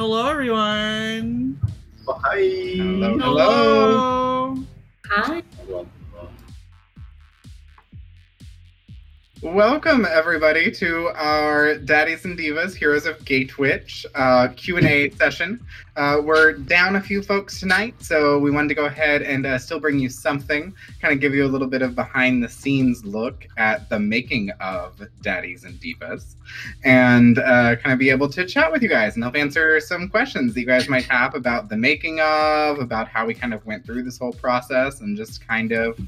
Hello, everyone. Hi. Hello. Hello. Hi. Welcome everybody to our Daddies and Divas Heroes of Gatewitch uh, Q&A session. Uh, we're down a few folks tonight, so we wanted to go ahead and uh, still bring you something, kind of give you a little bit of behind the scenes look at the making of Daddies and Divas, and uh, kind of be able to chat with you guys and help answer some questions that you guys might have about the making of, about how we kind of went through this whole process, and just kind of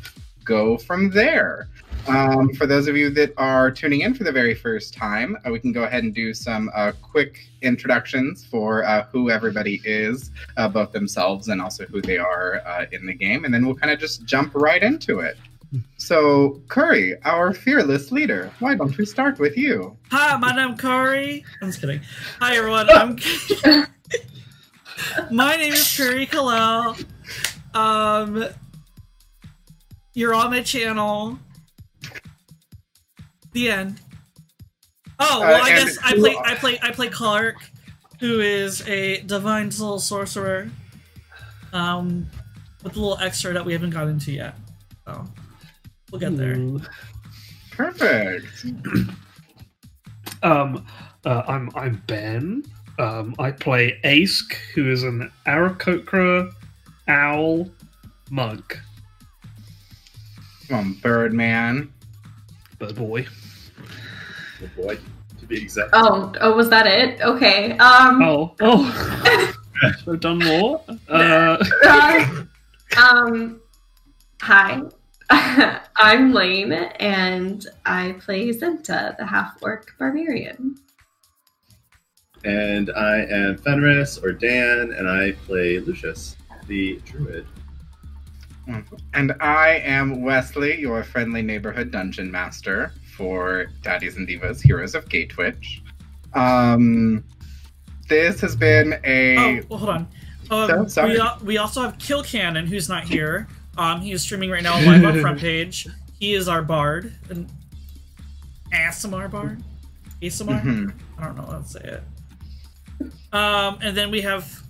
go from there. Um, for those of you that are tuning in for the very first time, uh, we can go ahead and do some uh, quick introductions for uh, who everybody is, uh, both themselves and also who they are uh, in the game, and then we'll kind of just jump right into it. So, Curry, our fearless leader, why don't we start with you? Hi, my name's Curry. I'm just kidding. Hi, everyone. I'm. my name is Curry Kalel. Um, you're on my channel. The end. Oh well, Uh, I guess I play. I play. I play Clark, who is a divine soul sorcerer. Um, with a little extra that we haven't got into yet. So we'll get there. Perfect. Um, uh, I'm I'm Ben. Um, I play Ask, who is an Aarakocra owl monk, Come on, Birdman. bird boy. Oh boy, to be exact. Oh, oh, was that it? Okay. Um. Oh, oh, so done more. Uh, uh, um. Hi. I'm Lane, and I play Zenta, the half orc barbarian. And I am Fenris or Dan, and I play Lucius, the druid. And I am Wesley, your friendly neighborhood dungeon master for Daddies and Divas Heroes of Gatewitch. Um, this has been a. Oh, well, hold on. Um, So- sorry. We, al- we also have Kill Cannon, who's not here. Um, he is streaming right now live on front page. He is our bard, an ASMR bard. ASMR. Mhm. I don't know how to say it. Um, and then we have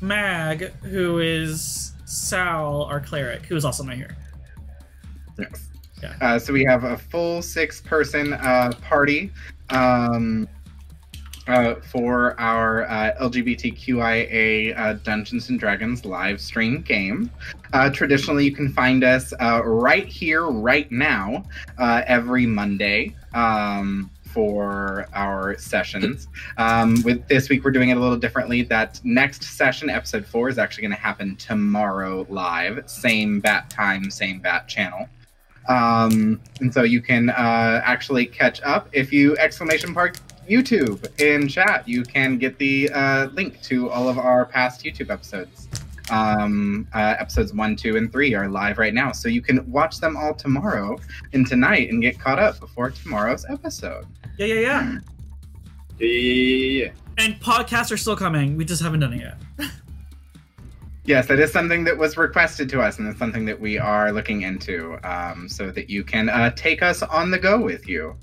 Mag, who is Sal, our cleric, who is also not here. Yes. Yeah. Uh, so we have a full six person uh, party um, uh, for our uh, LGBTQIA uh, Dungeons and Dragons live stream game. Uh, traditionally, you can find us uh, right here, right now, uh, every Monday. Um, for our sessions. Um, with this week, we're doing it a little differently. That next session, episode four, is actually going to happen tomorrow live. Same bat time, same bat channel. Um, and so you can uh, actually catch up if you exclamation mark YouTube in chat. You can get the uh, link to all of our past YouTube episodes. Um, uh, episodes one, two, and three are live right now, so you can watch them all tomorrow and tonight and get caught up before tomorrow's episode. Yeah, yeah, yeah. Yeah, yeah, yeah, yeah. And podcasts are still coming. We just haven't done it yet. Yes, that is something that was requested to us, and it's something that we are looking into, um, so that you can uh, take us on the go with you.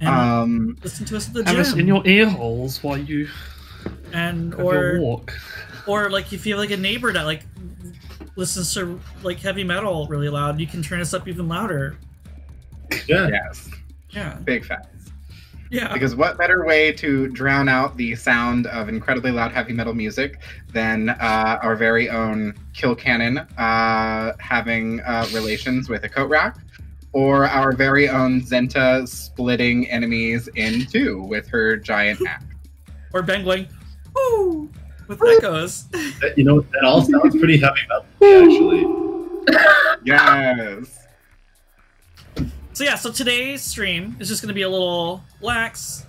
And Um, listen to us at the have us gym. in your ear holes while you and have your or walk. Or like if you have like a neighbor that like listens to like heavy metal really loud, you can turn us up even louder. Yeah. yes, Yeah, big facts. yeah. Because what better way to drown out the sound of incredibly loud heavy metal music than uh, our very own Kill Cannon uh, having uh, relations with a coat rack, or our very own Zenta splitting enemies in two with her giant axe. Or Ben going, woo, with echoes. That- You know, that all sounds pretty heavy metal, actually. Yes. So yeah, so today's stream is just gonna be a little lax.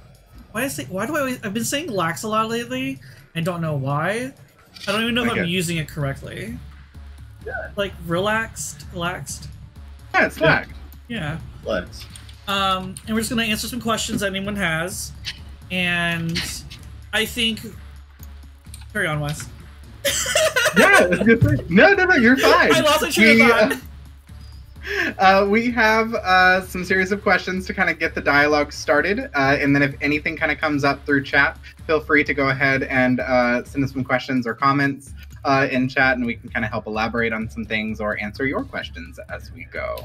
Why I say why do I always, I've been saying lax a lot lately and don't know why. I don't even know if I'm using it correctly. Yeah. Like relaxed, relaxed. Yeah, it's slack. Yeah. Let's. Um, and we're just gonna answer some questions that anyone has. And I think carry on, Wes. Yeah, it's good thing. no, no, no, you're fine. I lost my train of We, uh, uh, we have uh, some series of questions to kind of get the dialogue started, uh, and then if anything kind of comes up through chat, feel free to go ahead and uh, send us some questions or comments uh, in chat, and we can kind of help elaborate on some things or answer your questions as we go.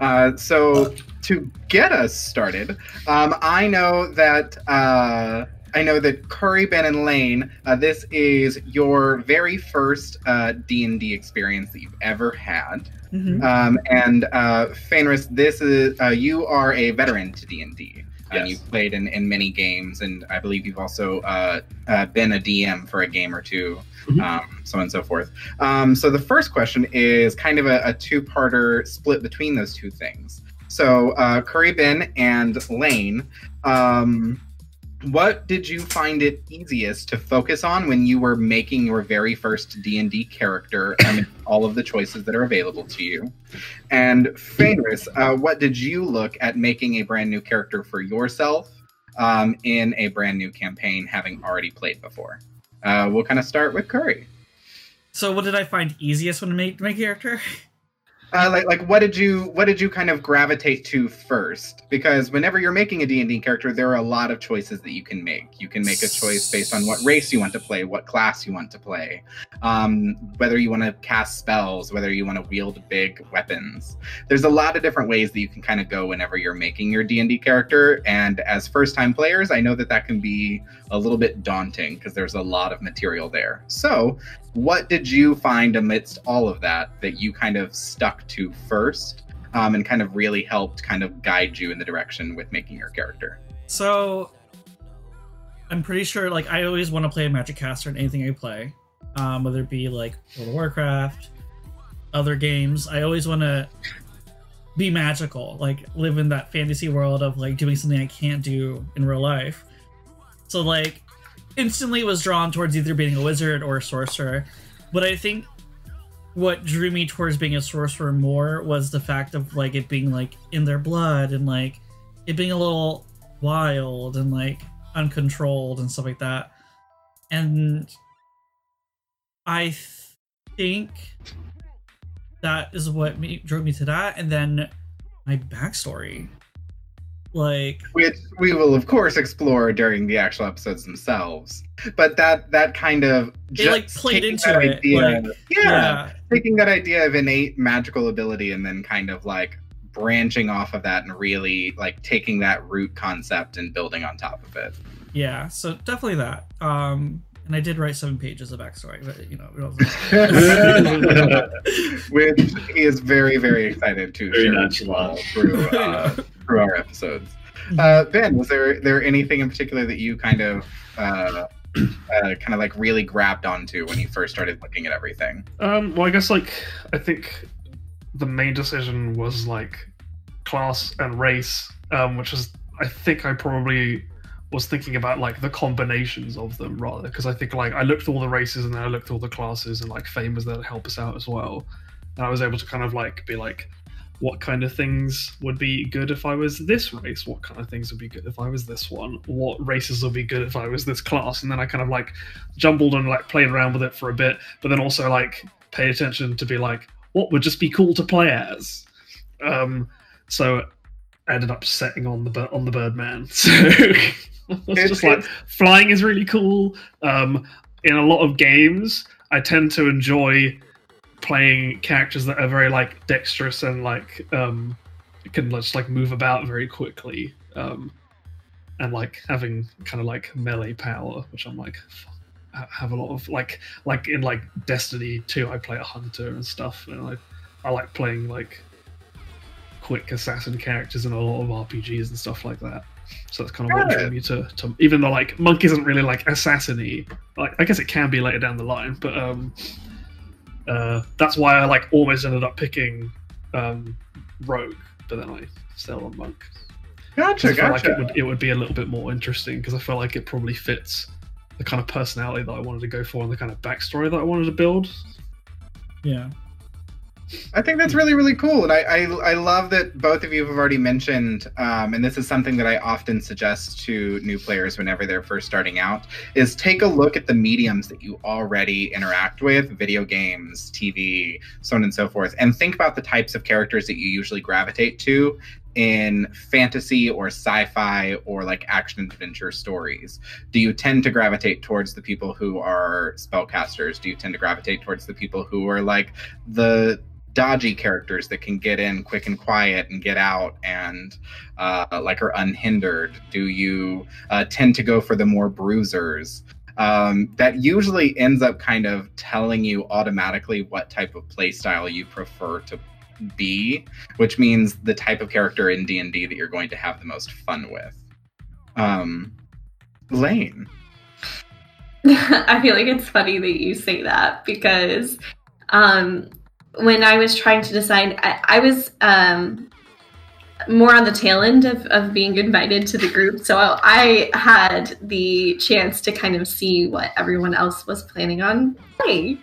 Uh, so to get us started, um, I know that uh, I know that Curry, Ben, and Lane. Uh, this is your very first uh, D and D experience that you've ever had, Mhm. um, and uh, Fenris, this is uh, you are a veteran to D and D. And you've played in, in many games, and I believe you've also uh, uh, been a DM for a game or 2 Mhm. um, so on and so forth. Um, so the first question is kind of a, a two-parter split between those two things. So uh, Curry, Ben, and Lane, um, what did you find it easiest to focus on when you were making your very first D&D character amid all of the choices that are available to you? And Fenris, uh, what did you look at making a brand new character for yourself um, in a brand new campaign, having already played before? Uh, we'll kind of start with Curry. So, what did I find easiest when I made my character? Uh, like, like, what did you, what did you kind of gravitate to first? Because whenever you're making a D and D character, there are a lot of choices that you can make. You can make a choice based on what race you want to play, what class you want to play, um, whether you want to cast spells, whether you want to wield big weapons. There's a lot of different ways that you can kind of go whenever you're making your D and D character. And as first-time players, I know that that can be a little bit daunting because there's a lot of material there. So, what did you find amidst all of that that you kind of stuck to first um, and kind of really helped kind of guide you in the direction with making your character So, I'm pretty sure, like, I always want to play a magic caster in anything I play, um, whether it be like World of Warcraft, other games. I always want to be magical, like live in that fantasy world of like doing something I can't do in real life. So, like, instantly was drawn towards either being a wizard or a sorcerer. But I think what drew me towards being a sorcerer more was the fact of like it being like in their blood and like it being a little wild and like uncontrolled and stuff like that. And I think that is what me, drove me to that. And then my backstory, like which we will of course explore during the actual episodes themselves but that that kind of it like just played taking into it. idea- like, yeah, yeah, taking that idea of innate magical ability and then kind of like branching off of that and really like taking that root concept and building on top of it yeah. So definitely that. Um, and I did write seven pages of backstory, but you know, which he is very very excited to Very share with you all through uh, through our episodes. Uh, ben, was there there anything in particular that you kind of uh, uh, kind of like really grabbed onto when you first started looking at everything? Um, well, I guess like I think the main decision was like class and race, um, which is I think I probably was thinking about like the combinations of them rather because I think like I looked all the races and then I looked all the classes and like Fane was there to help us out as well, and I was able to kind of like be like. What kind of things would be good if I was this race? What kind of things would be good if I was this one? What races would be good if I was this class? And then I kind of like jumbled and like played around with it for a bit, but then also like pay attention to be like, what would just be cool to play as? Um, so ended up setting on the on the Birdman. So it's just like flying is really cool. Um, in a lot of games, I tend to enjoy playing characters that are very like dexterous and like um, can just like move about very quickly. Um, and like having kind of like melee power, which I'm like have a lot of like like in like Destiny 2 I play a hunter and stuff and I I like playing like quick assassin characters in a lot of RPGs and stuff like that. So that's kind of what Got drew it. me to, to even though like Monk isn't really like assassin-y. Like I guess it can be later down the line, but um uh that's why I like almost ended up picking um Rogue, but then I settled on Monk. Gotcha, I felt like it would it would be a little bit more interesting because I felt like it probably fits the kind of personality that I wanted to go for and the kind of backstory that I wanted to build. yeah. I think that's really, really cool. And I, I, I love that both of you have already mentioned, um, and this is something that I often suggest to new players whenever they're first starting out, is take a look at the mediums that you already interact with, video games, TV, so on and so forth, and think about the types of characters that you usually gravitate to in fantasy or sci-fi or like action adventure stories do you tend to gravitate towards the people who are spellcasters do you tend to gravitate towards the people who are like the dodgy characters that can get in quick and quiet and get out and uh, like are unhindered do you uh, tend to go for the more bruisers um, that usually ends up kind of telling you automatically what type of playstyle you prefer to be, which means the type of character in D and D that you're going to have the most fun with. Um, Lane. I feel like it's funny that you say that because um, when I was trying to decide, I, I was um, more on the tail end of, of being invited to the group. So I had the chance to kind of see what everyone else was planning on playing.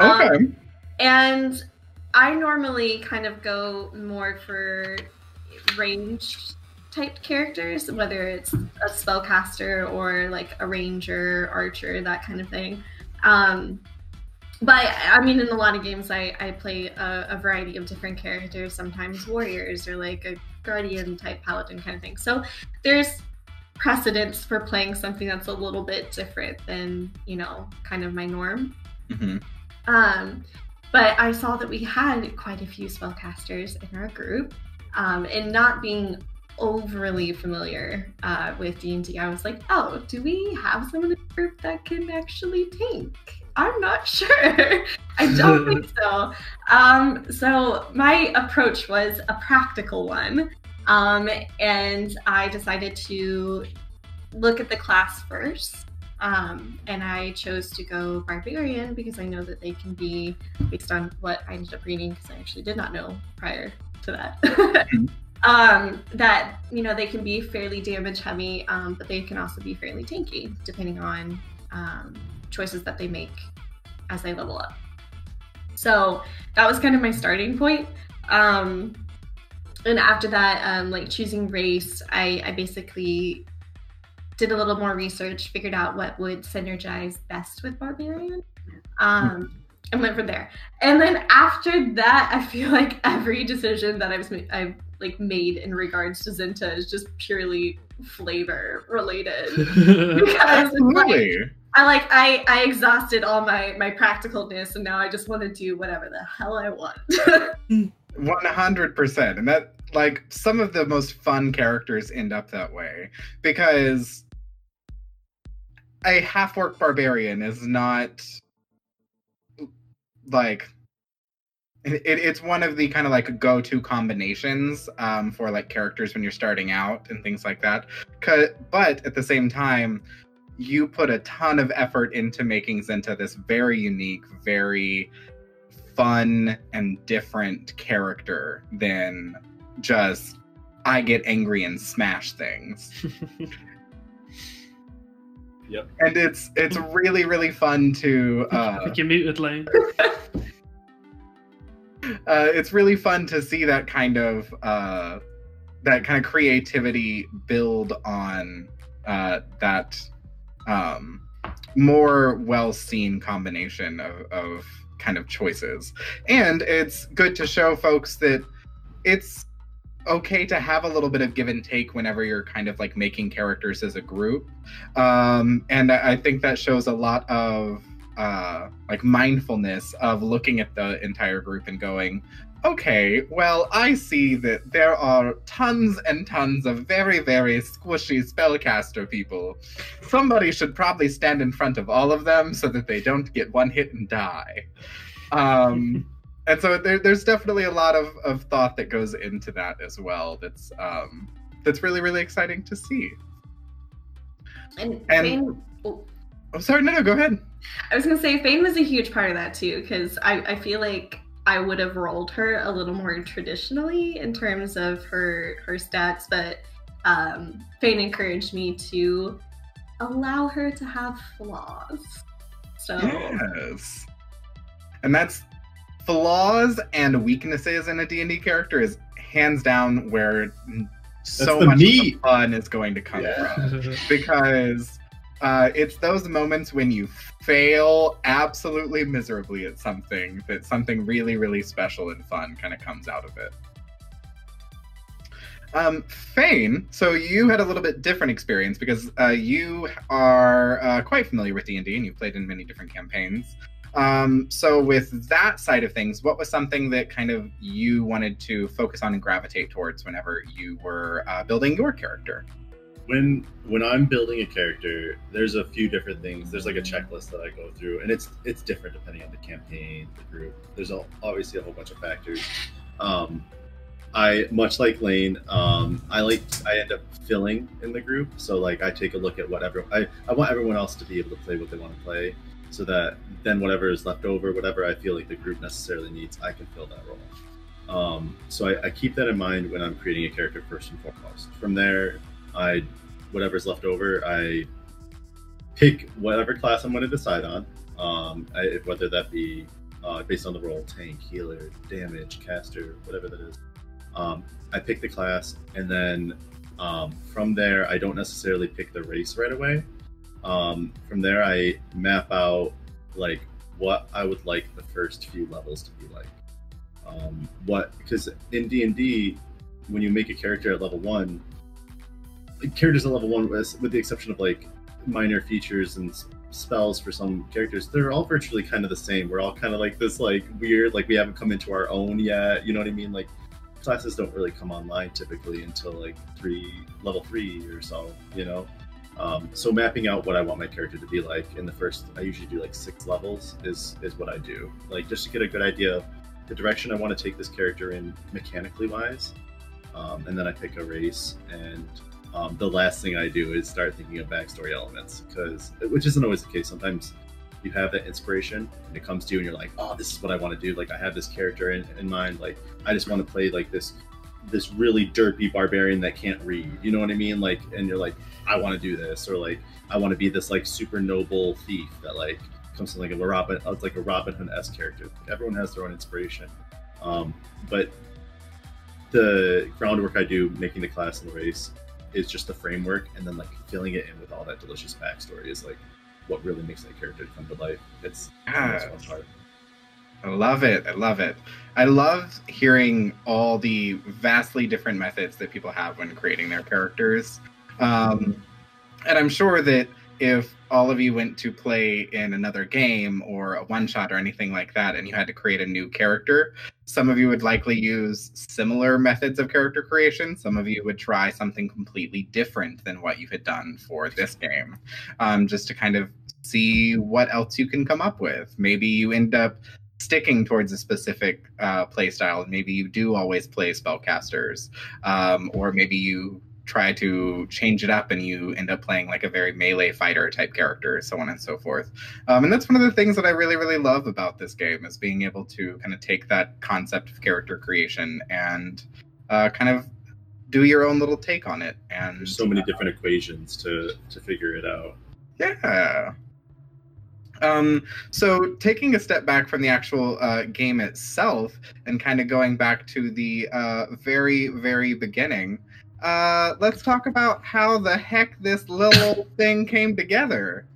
Okay. Um, and I normally kind of go more for range type characters, whether it's a spellcaster or like a ranger, archer, that kind of thing. Um, but I mean, in a lot of games, I, I play a, a, variety of different characters, sometimes warriors or like a guardian type paladin kind of thing. So there's precedence for playing something that's a little bit different than, you know, kind of my norm. Mm-hmm. Um, but I saw that we had quite a few spellcasters in our group, um, and not being overly familiar uh, with D&D, I was like, oh, do we have someone in the group that can actually tank? I'm not sure. I don't think so. Um, so my approach was a practical one. Um, and I decided to look at the class first um, and I chose to go barbarian because I know that they can be based on what I ended up reading because I actually did not know prior to that. um, that you know they can be fairly damage heavy, um, but they can also be fairly tanky depending on um, choices that they make as they level up. So that was kind of my starting point. Um, and after that, um, like choosing race, I, I basically did a little more research, figured out what would synergize best with Barbarian, um, and went from there. And then after that, I feel like every decision that I've I've like made in regards to Zinta is just purely flavor related because like, I like I I exhausted all my my practicalness and now I just want to do whatever the hell I want. One hundred percent, and that like some of the most fun characters end up that way because a half orc barbarian is not like it, it's one of the kind of like go-to combinations um, for like characters when you're starting out and things like that but at the same time you put a ton of effort into making Zinta this very unique very fun and different character than just i get angry and smash things Yep. And it's it's really really fun to. Uh, I think you're muted, Lane. uh, it's really fun to see that kind of uh, that kind of creativity build on uh, that um, more well seen combination of, of kind of choices, and it's good to show folks that it's okay to have a little bit of give and take whenever you're kind of like making characters as a group. Um, and I think that shows a lot of uh, like mindfulness of looking at the entire group and going, okay, well, I see that there are tons and tons of very, very squishy spellcaster people. Somebody should probably stand in front of all of them so that they don't get one hit and die. Um, and so there, there's definitely a lot of, of thought that goes into that as well. That's um, that's really really exciting to see. And, And- Fane, oh, Oh, sorry, no, no, go ahead. I was gonna say Fane was a huge part of that too, because I, I feel like I would have rolled her a little more traditionally in terms of her her stats, but um, Fane encouraged me to allow her to have flaws. So Yes, and that's flaws and weaknesses in a D&D character is hands down where so the much of the meat. fun is going to come Yeah. from because uh, it's those moments when you fail absolutely miserably at something that something really really special and fun kind of comes out of it um, Fane, so you had a little bit different experience because uh, you are uh, quite familiar with D&D and you've played in many different campaigns. Um, so with that side of things, what was something that kind of you wanted to focus on and gravitate towards whenever you were uh, building your character? When when I'm building a character, there's a few different things. There's like a checklist that I go through, and it's it's different depending on the campaign, the group. There's a, obviously a whole bunch of factors. Um, I much like Lane, um, I like I end up filling in the group. So like I take a look at whatever I I want everyone else to be able to play what they want to play, so that then whatever is left over, whatever I feel like the group necessarily needs, I can fill that role. Um, so I, I keep that in mind when I'm creating a character first and foremost. From there, I whatever's left over, I pick whatever class I'm going to decide on. Um, I, whether that be uh, based on the role, tank, healer, damage, caster, whatever that is. Um, I pick the class, and then um, from there, I don't necessarily pick the race right away. Um, from there, I map out like what I would like the first few levels to be like. Um, what because in D and D, when you make a character at level one, characters at level one, with, with the exception of like minor features and spells for some characters, they're all virtually kind of the same. We're all kind of like this like weird, like we haven't come into our own yet. You know what I mean? Like classes don't really come online typically until like three level three or so. You know. Um, so mapping out what I want my character to be like in the first, I usually do like six levels is is what I do, like just to get a good idea of the direction I want to take this character in mechanically wise, um, and then I pick a race and um, the last thing I do is start thinking of backstory elements because, which isn't always the case. Sometimes you have that inspiration and it comes to you, and you're like, "Oh, this is what I want to do." Like I have this character in, in mind. Like I just want to play like this, this really derpy barbarian that can't read. You know what I mean? Like, and you're like, "I want to do this," or like, "I want to be this like super noble thief that like comes from like a Robin, it's like a Robin Hood s character." Everyone has their own inspiration, um, but the groundwork I do making the class and the race is just the framework and then like filling it in with all that delicious backstory is like what really makes that character come to life. It's most part. I love it. I love it. I love hearing all the vastly different methods that people have when creating their characters. Um, and I'm sure that if all of you went to play in another game or a one shot or anything like that, and you had to create a new character, some of you would likely use similar methods of character creation. Some of you would try something completely different than what you had done for this game, um, just to kind of see what else you can come up with. Maybe you end up sticking towards a specific uh, play style, maybe you do always play spellcasters, um, or maybe you try to change it up and you end up playing like a very melee fighter type character, so on and so forth. Um, and that's one of the things that I really, really love about this game is being able to kind of take that concept of character creation and uh, kind of do your own little take on it. And There's so many different equations to to figure it out. yeah. Um, so taking a step back from the actual uh, game itself and kind of going back to the uh, very, very beginning, uh, let's talk about how the heck this little thing came together.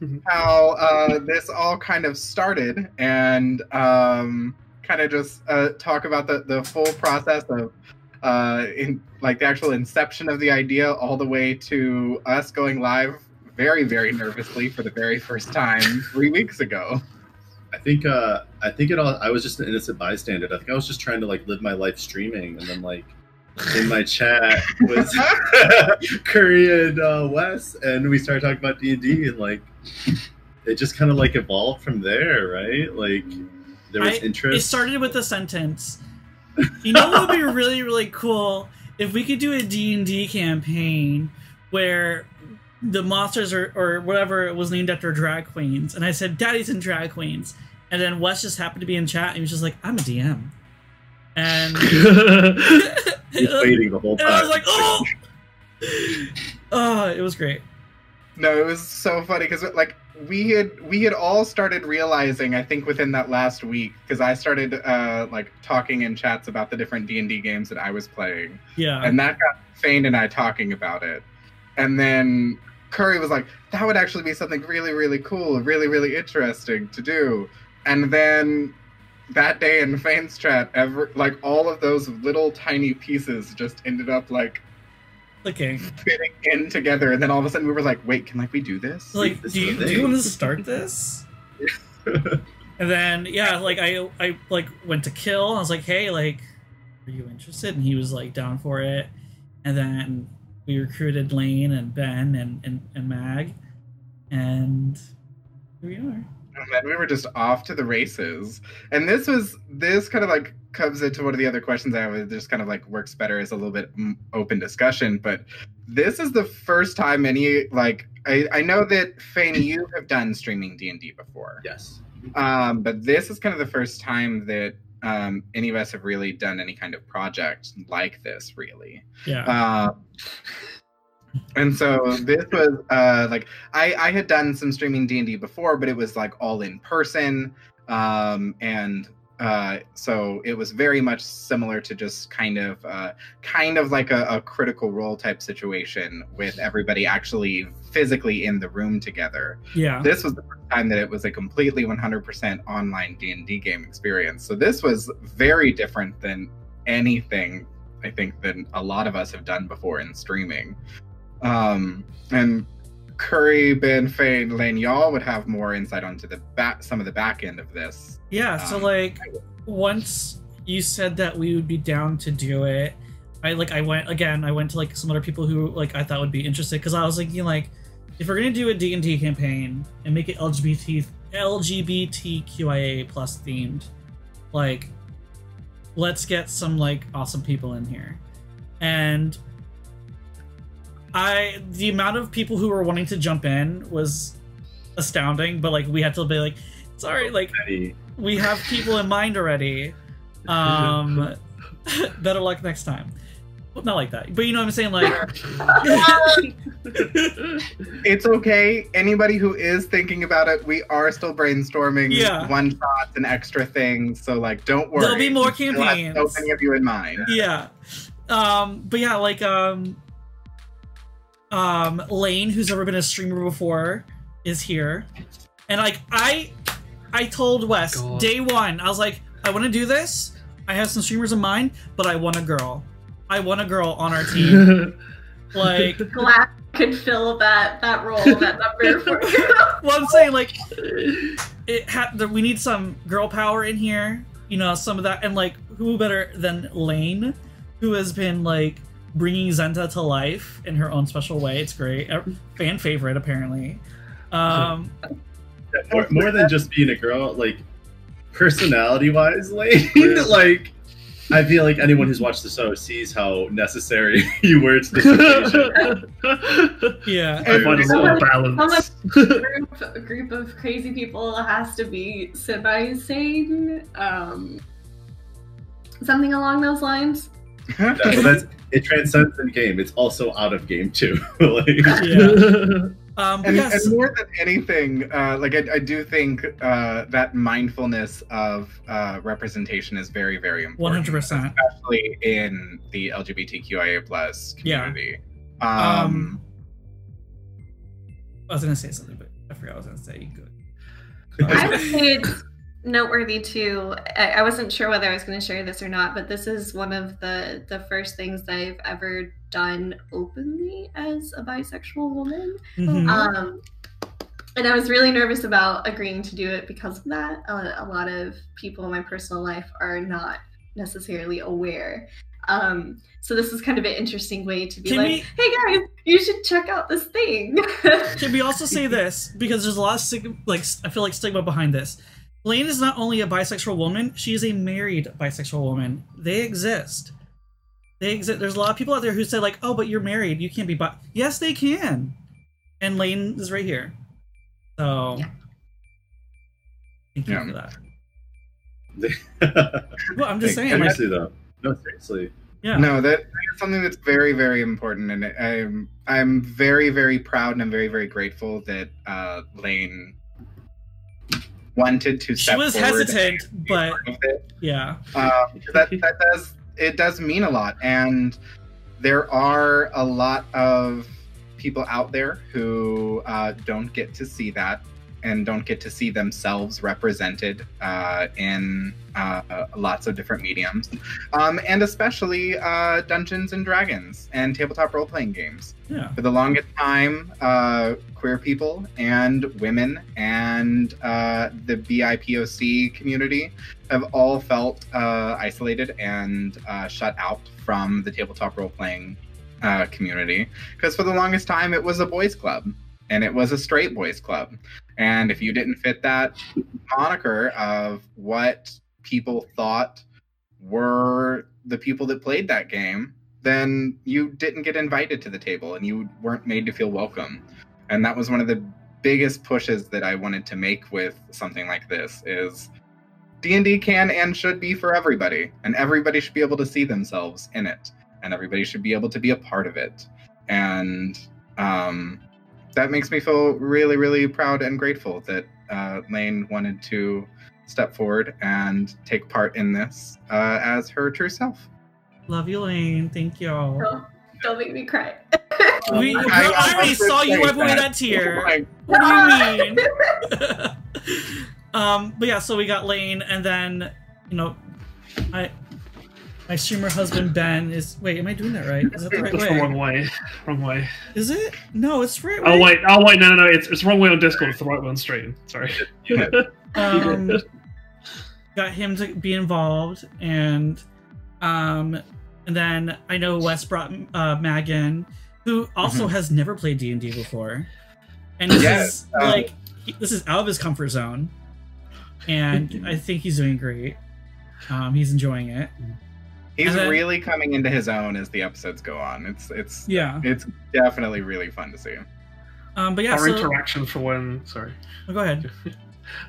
how uh, this all kind of started and um, kind of just uh, talk about the, the full process of uh, in like the actual inception of the idea all the way to us going live very very nervously for the very first time three weeks ago I think uh I think it all I was just an innocent bystander. I think I was just trying to like live my life streaming and then like in my chat was Curry and uh, Wes and we started talking about D and D and like it just kind of like evolved from there, right? Like there was I- interest. It started with a sentence. You know what would be really really cool if we could do a D&D campaign where the monsters or, or whatever it was named after drag queens and I said daddies and drag queens and then Wes just happened to be in chat and he was just like I'm a DM. And He's waiting the whole and I time. was like, "Oh!" Oh, it was great. no, it was so funny because like we had we had all started realizing I think within that last week because I started uh like talking in chats about the different D and D games that I was playing, Yeah. and that got Fane and I talking about it, and then Curry was like, "That would actually be something really really cool, really really interesting to do," and then. That day in Fane's chat, ever like all of those little tiny pieces just ended up like Clicking. fitting in together, and then all of a sudden we were like, "Wait, can like we do this?" Like, This do you, do you want to start this? And then yeah, like I I like went to kill. I was like, hey, like, are you interested? And he was like down for it. And then we recruited Lane and Ben and and, and Mag, and here we are. And then we were just off to the races. And this was this kind of like comes into one of the other questions I have. It just kind of like works better as a little bit open discussion. But this is the first time any like I, I know that Fane, you have done streaming D and D before. Yes. Um, but this is kind of the first time that um, any of us have really done any kind of project like this, really. Yeah. Um, and so this was uh, like I, I had done some streaming D and D before, but it was like all in person, um, and uh, so it was very much similar to just kind of uh, kind of like a, a critical role type situation with everybody actually physically in the room together. Yeah. this was the first time that it was a completely 100% online d&d game experience. So this was very different than anything i think that a lot of us have done before in streaming um, and curry ben fane lane y'all would have more insight onto the back some of the back end of this Yeah, so Um, like once you said that we would be down to do it, I like I went again, I went to like some other people who like I thought would be interested cuz I was thinking like if we're going to do a D&D campaign and make it LGBT LGBTQIA plus themed, like let's get some like awesome people in here. And I the amount of people who were wanting to jump in was astounding, but like we had to be like sorry like we have people in mind already. Um, better luck next time. Well, not like that, but you know what I'm saying. Like, it's okay anybody who is thinking about it we are still brainstorming Yeah. one shots and extra things so like don't worry There'll be more We still have campaigns. so many of you in mind yeah. Um, but yeah, like um, um, Lane, who's never been a streamer before, is here, and like I, I told Wes God. day one, I was like, I want to do this. I have some streamers in mind, but I want a girl. I want a girl on our team. like, Glad I could fill that that role, that number for you. well, I'm saying like it had we need some girl power in here you know some of that and like who better than lane who has been like bringing zenta to life in her own special way it's great Uh, fan favorite apparently um Yeah, more, more than just being a girl, like personality wise, like like I feel like anyone who's watched the show sees how necessary you were to the situation. yeah I find a lot of balance. group, a group of crazy people has to be semi-sane. Um, something along those lines. Yeah, but that's it transcends in game. It's also out of game too. like, yeah um and, yes and more than anything, uh, like I, I do think uh, that mindfulness of uh, representation is very, very important. 100% especially in the LGBTQIA plus Yeah. community. Um, Um, i was gonna say something but i forgot what i was gonna say good I would say it's noteworthy too. I, I wasn't sure whether I was going to share this or not, but this is one of the the first things that I've ever done openly as a bisexual woman. Mhm. Um, and I was really nervous about agreeing to do it because of that. A, a lot of people in my personal life are not necessarily aware. Um, so this is kind of an interesting way to be Can like, we- "Hey guys, you should check out this thing." Can we also say this because there's a lot of stig- like I feel like stigma behind this. Lane is not only a bisexual woman; she is a married bisexual woman. They exist. They exist. There's a lot of people out there who say like, "Oh, but you're married. You can't be bi." Yes, they can. And Lane is right here. So, Yeah. thank you Yeah. for that. Well, I'm just saying, like, seriously though, no seriously. Yeah. No, that, that is something that's very, very important, and I'm I'm very, very proud and I'm very, very grateful that uh, Lane wanted to She was hesitant, but part of it. yeah. Um, that that does it does mean a lot, and there are a lot of people out there who uh, don't get to see that and don't get to see themselves represented uh, in uh, lots of different mediums, um, and especially uh, Dungeons and Dragons and tabletop role playing games. Yeah. For the longest time, uh, queer people and women and uh, the BIPOC community have all felt uh, isolated and uh, shut out from the tabletop role playing uh, community because for the longest time it was a boys club and it was a straight boys club. And if you didn't fit that moniker of what people thought were the people that played that game, then you didn't get invited to the table and you weren't made to feel welcome. And that was one of the biggest pushes that I wanted to make with something like this is D&D can and should be for everybody and everybody should be able to see themselves in it and everybody should be able to be a part of it. And um, that makes me feel really, really proud and grateful that uh, Lane wanted to step forward and take part in this uh, as her true self. Love you, Lane. Thank y'all. Don't, don't make me cry. We, I- I I, already saw you say wipe away that. that tear. Like, What do you mean? um, but yeah, so we got Lane, and then you know, I my streamer husband Ben is. Wait, am I doing that right? Is that the right That's the wrong way? way. Wrong way. Is it? No, it's the right Oh wait, oh wait, no, no, no. It's it's wrong way on Discord. It's the right way on stream. Sorry. um, got him to be involved, and um, and then I know Wes brought uh, Megan, who also Mhm. has never played D and D before, and this Yeah, is um, like he, this is out of his comfort zone, and I think he's doing great. Um, he's enjoying it. He's then- really coming into his own as the episodes go on. It's it's Yeah. it's definitely really fun to see. Um, but yeah. our So, interaction for when sorry, oh, go ahead.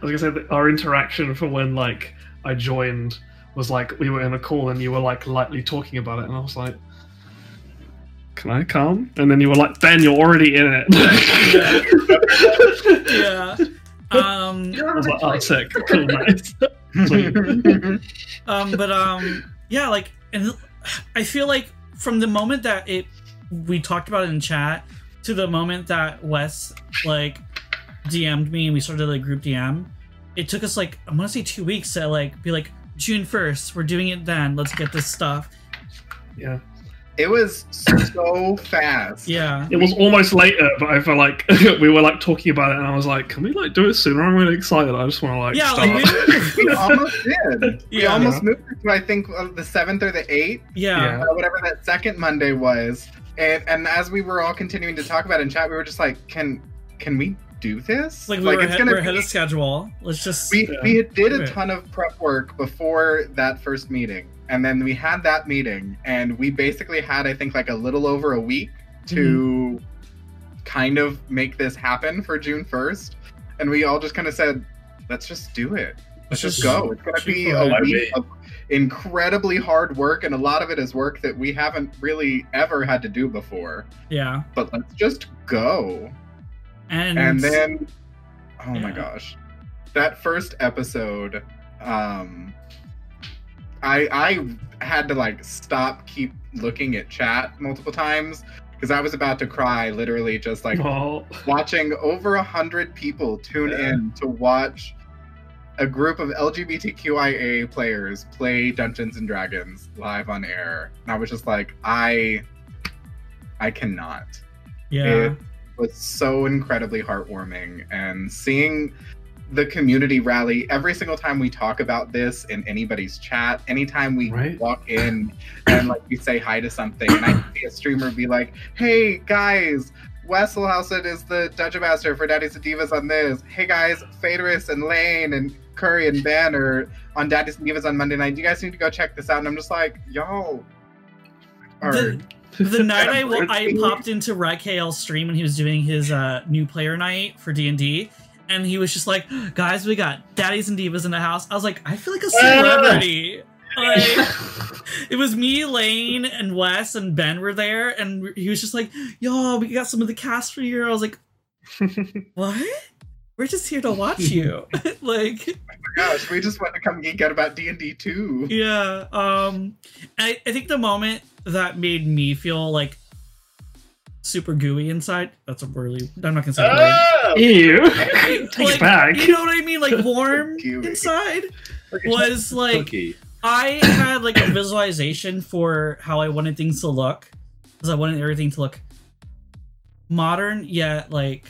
I was gonna say our interaction for when like I joined was like we were in a call and you were like lightly talking about it and I was like, "Can I come?" And then you were like, "Ben, you're already in it." Yeah. Um. I was like, "Oh, sick, cool, nice." um but um yeah like and i feel like from the moment that it we talked about it in chat to the moment that wes like dm'd me and we started like group dm it took us like i want to say two weeks to like be like june 1st we're doing it then let's get this stuff. Yeah, it was so fast. yeah it was almost later, but I felt like we were like talking about it, and I was like, "Can we like do it sooner?" I'm really excited. I just want to like yeah start. like we we, almost did. We Yeah. almost moved it to I think uh, the seventh or the eighth, yeah uh, whatever that second Monday was. And and as we were all continuing to talk about it in chat, we were just like, can can we do this? like we were, it's ahead, gonna we're ahead be- of schedule let's just we, Yeah. we did a ton of prep work before that first meeting and then we had that meeting and we basically had i think like a little over a week to kind of make this happen for june 1st and we all just kind of said let's just do it. Let's just go. It's going to be a week of incredibly hard work and a lot of it is work that we haven't really ever had to do before. Yeah. But let's just go. And and then oh my gosh. That first episode um i i had to like stop keep looking at chat multiple times because i was about to cry literally just like Oh, watching over a hundred people tune Yeah. in to watch a group of lgbtqia players play dungeons and dragons live on air and i was just like i i cannot. Yeah. It was so incredibly heartwarming and seeing the community rally every single time we talk about this in anybody's chat anytime we Right. walk in and like we say hi to something and i see a streamer be like hey guys Wesselhausen is the Dungeon Master for Daddies and Divas on this. Hey guys, Phaedrus and Lane and Curry and Ben are on Daddies and Divas on Monday night. You guys need to go check this out. And I'm just like, y'all are The- the night I, I popped into Rag KL's stream when he was doing his uh, new player night for D and he was just like, "Guys, we got daddies and divas in the house." I was like, "I feel like a celebrity." Like, it was me, Lane, and Wes and Ben were there, and he was just like, "Yo, we got some of the cast for you." I was like, "What? We're just here to watch you." like, my Gosh, we just want to come geek out about D and D too. yeah. Um, I I think the moment that made me feel like super gooey inside. That's a really. I'm not gonna say. that word. Ah! Ew. Like, Take it back. You know what I mean? Like warm Gooey. inside was like Cookie. I had like a visualization for how I wanted things to look because I wanted everything to look modern yet like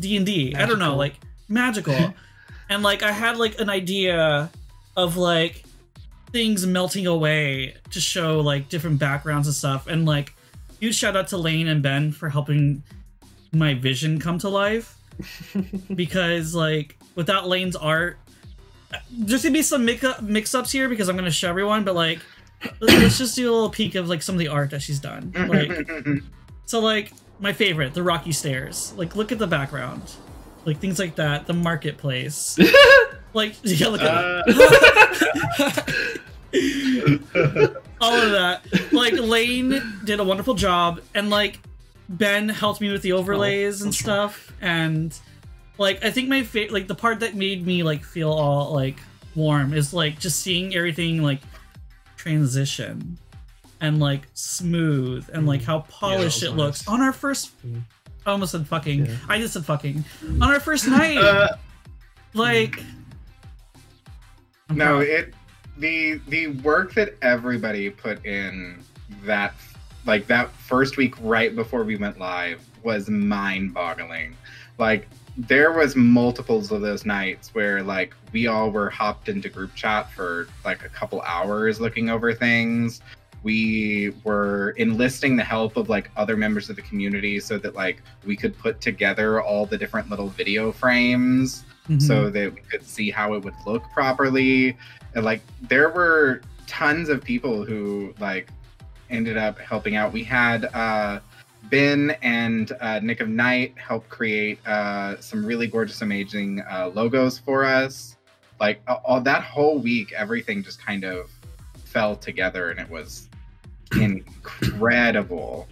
D and D. I don't know, like magical, and like I had like an idea of like things melting away to show like different backgrounds and stuff, and like huge shout out to Lane and Ben for helping my vision come to life because like without Lane's art, there's gonna be some mix ups here because I'm gonna show everyone, but like let's, just do a little peek of like some of the art that she's done. Like so, like my favorite, the Rocky Stairs. Like look at the background, like things like that. The marketplace, like yeah, look at that. Uh. All of that. Like Lane did a wonderful job, and like Ben helped me with the overlays and that's right. stuff. And like I think my favorite, like the part that made me like feel all like warm is like just seeing everything like transition and like smooth and like how polished was it looks nice. on our first. Mm. I almost said fucking. Yeah. I just said fucking on our first night. Uh, like. I'm no, proud. it the the work that everybody put in that like that first week right before we went live was mind-boggling. Like there was multiples of those nights where like we all were hopped into group chat for like a couple hours looking over things. We were enlisting the help of like other members of the community so that like we could put together all the different little video frames Mhm. so that we could see how it would look properly. And like there were tons of people who like ended up helping out. We had uh Ben and uh, Nick of Night help create uh, some really gorgeous, amazing uh, logos for us. Like all that whole week, everything just kind of fell together, and it was incredible.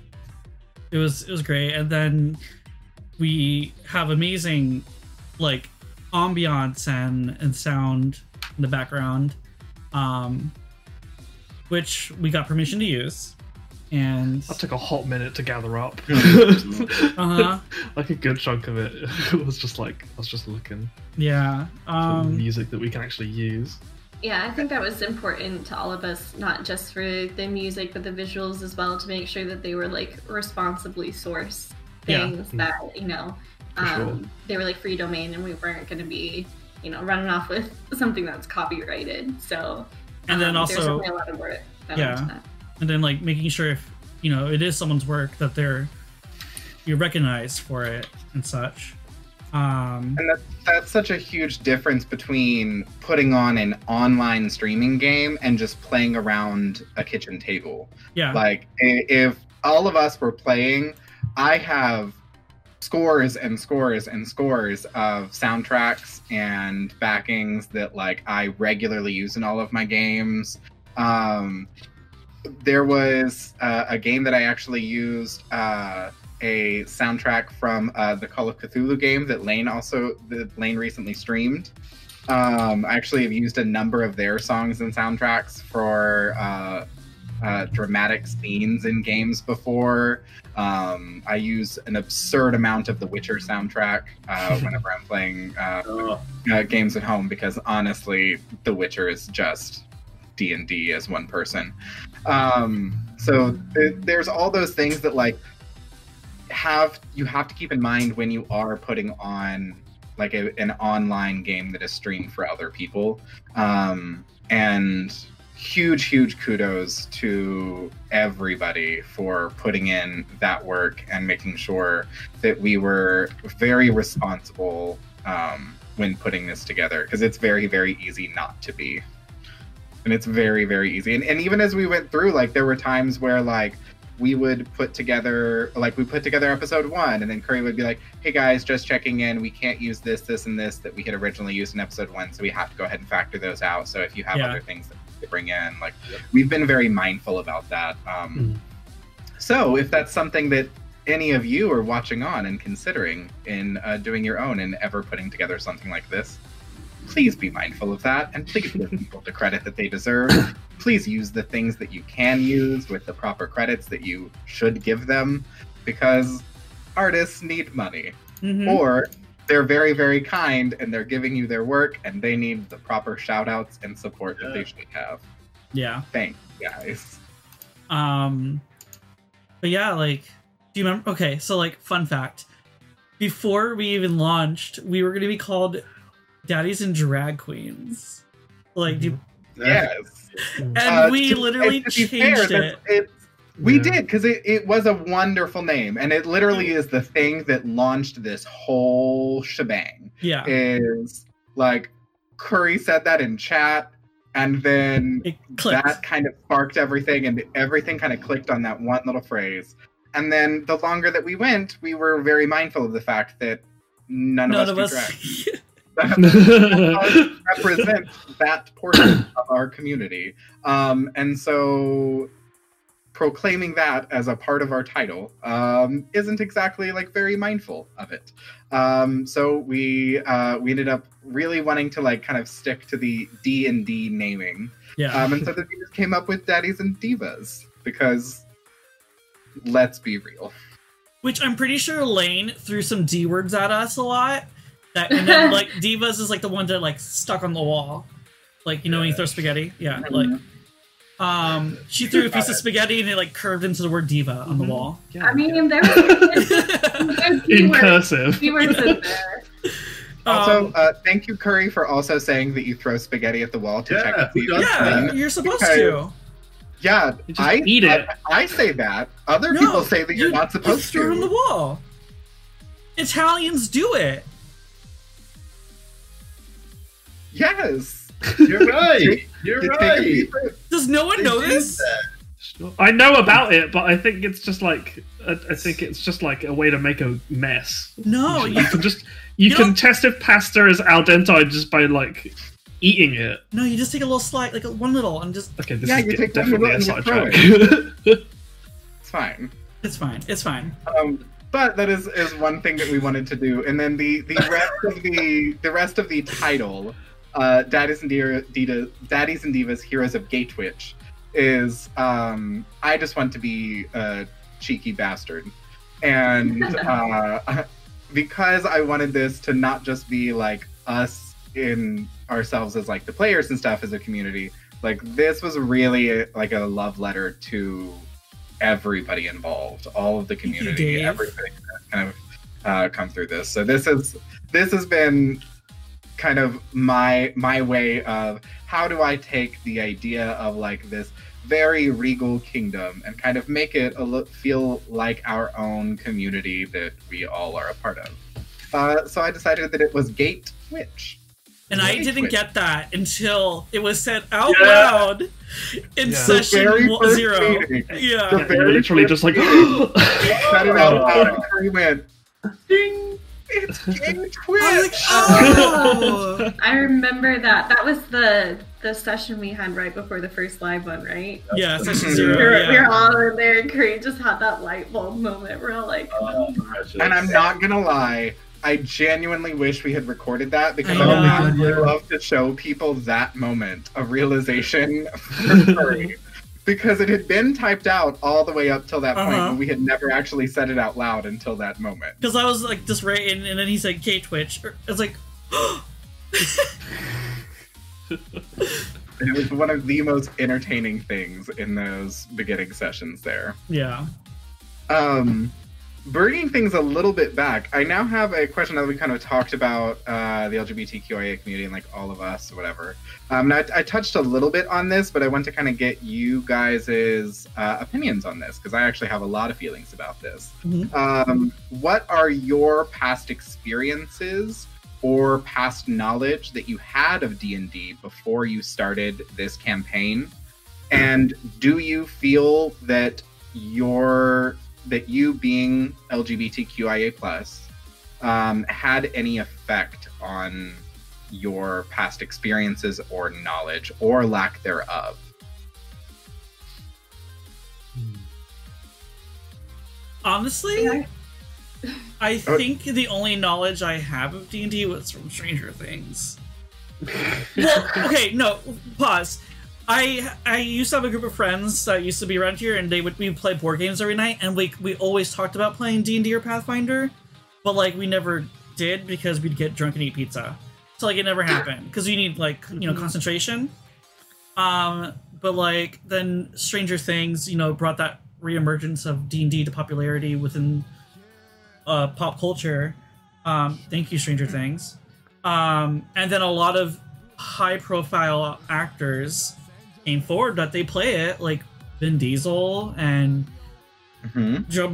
it was it was great and then we have amazing like ambiance and and sound in the background um which we got permission to use and That took a hot minute to gather up. uh-huh like a good chunk of it. It was just like I was just looking yeah for um music that we can actually use. Yeah, I think that was important to all of us, not just for the music, but the visuals as well, to make sure that they were like responsibly sourced Yeah. things that, you know, For sure. um, they were like free domain and we weren't going to be, you know, running off with something that's copyrighted. So, and then um, there's also certainly a lot of work that Yeah. that. and then like making sure if you know it is someone's work that they're you're recognized for it and such um And that, that's such a huge difference between putting on an online streaming game and just playing around a kitchen table. yeah Like, if all of us were playing, I have scores and scores and scores of soundtracks and backings that like I regularly use in all of my games. Um, there was uh, a game that I actually used uh, a soundtrack from uh, the Call of Cthulhu game that Lane also that Lane recently streamed. Um, I actually have used a number of their songs and soundtracks for uh, dramatic scenes in games before. Um, I use an absurd amount of the Witcher soundtrack uh, whenever I'm playing uh, oh, uh, games at home because honestly, The Witcher is just D and D as one person. Um, so th- there's all those things that like have you have to keep in mind when you are putting on like a, an online game that is streamed for other people. Um, and huge, huge kudos to everybody for putting in that work and making sure that we were very responsible um, when putting this together because it's very, very easy not to be. And it's very, very easy. And, and even as we went through, like, there were times where, like, we would put together like we put together episode one and then curry would be like hey guys just checking in we can't use this this and this that we had originally used in episode one so we have to go ahead and factor those out so if you have Yeah. other things that we bring in like Yep. we've been very mindful about that um, so if that's something that any of you are watching on and considering in uh, doing your own and ever putting together something like this please be mindful of that and please give people the credit that they deserve please use the things that you can use with the proper credits that you should give them because artists need money Mhm. or they're very very kind and they're giving you their work and they need the proper shout outs and support that they should have yeah. thanks guys Um, but yeah, like, do you remember? Okay, so like, fun fact: before we even launched, we were gonna be called Daddies and Drag Queens. Like, do yes and Uh, we to- literally and to be changed fair, it. that's- it's- we Yeah. did because it, it was a wonderful name and it literally is the thing that launched this whole shebang Yeah, is like curry said that in chat and then that kind of sparked everything and everything kind of clicked on that one little phrase and then the longer that we went we were very mindful of the fact that none, None of of us, do us. represent that portion of our community. Um, and so proclaiming that as a part of our title um, isn't exactly like very mindful of it. Um, so we uh, we ended up really wanting to like kind of stick to the D and D naming, yeah, um, and so then we just came up with Daddies and Divas because let's be real. which I'm pretty sure Lane threw some D words at us a lot. That and then like divas is like the one that like stuck on the wall, like you know when you throw spaghetti. Yeah, like um, she threw a piece of spaghetti and it like curved into the word diva on the Mhm. wall. I mean, there was there's in keywords, cursive. keywords in there. Also, Um, uh, thank you, Curry, for also saying that you throw spaghetti at the wall to Yeah, check to see who if does it's yeah, clean. you're supposed Because- to. Yeah, You just I eat it. I, I say that. Other No, people say that you're you- not you supposed throw it on the to. wall. Italians do it. Yes. You're right. You're You take a right. Does no one know this? I know about it, but I think it's just like I, I think it's just like a way to make a mess. No, you you, can just you, You can don't- test if pasta is al dente just by like eating it. no, you just take a little slide, like one little, and just Okay, this Yeah, is you take definitely a little and sidetrack. you It's fine. it's fine. It's fine. Um, but that is, is one thing that we wanted to do, and then the, the rest of the the rest of the title, uh, Daddies and Diva, Daddies and Divas, Heroes of Gay Twitch, is um, I just want to be a cheeky bastard, and uh, because I wanted this to not just be like us in ourselves as like the players and stuff as a community. Like this was really like a love letter to everybody involved, all of the community, Dave. everybody that kind of uh, come through this. So this is this has been kind of my my way of how do I take the idea of like this very regal kingdom and kind of make it a look feel like our own community that we all are a part of. Uh, so I decided that it was Gate Witch. And I didn't Witch. get that until it was said out Yeah. loud in Yeah. session The very one- first zero. meeting. Yeah. Yeah, you're very literally first just like Said it out loud, and went, "Ding! It's Gate Witch." I like, oh. I remember that. That was the the session we had right before the first live one, right? yeah, session we, zero. were, we yeah. were all in there, and Kareem just had that light bulb moment. We're all like, Oh. oh and I'm not gonna lie, I genuinely wish we had recorded that because I I, would really love to show people that moment of realization for Curry. Because it had been typed out all the way up till that point, Uh-huh. but we had never actually said it out loud until that moment. Because I was like just writing, and then he said K Twitch. I was like, it was one of the most entertaining things in those beginning sessions there. yeah. Um, bringing things a little bit back, I now have a question that we kind of talked about uh, the LGBTQIA community and like all of us, or whatever. Um, and I, I touched a little bit on this, but I want to kind of get you guys' uh, opinions on this because I actually have a lot of feelings about this. Mhm. Um, what are your past experiences or past knowledge that you had of D&D before you started this campaign? And do you feel that your that you being LGBTQIA plus um, had any effect on your past experiences or knowledge or lack thereof. Honestly, Yeah. I Oh. think the only knowledge I have of D and D was from Stranger Things. well, okay, no, pause. I I used to have a group of friends that used to be around here, and they would we play board games every night, and we we always talked about playing D and D or Pathfinder, but like we never did because we'd get drunk and eat pizza. So like it never happened because you need like you know concentration. Um, but like then Stranger Things, you know, brought that reemergence of D and D to popularity within uh, pop culture. Um, thank you, Stranger Things. Um, and then a lot of high profile actors forward that they play it, like Vin Diesel and Mhm. Joe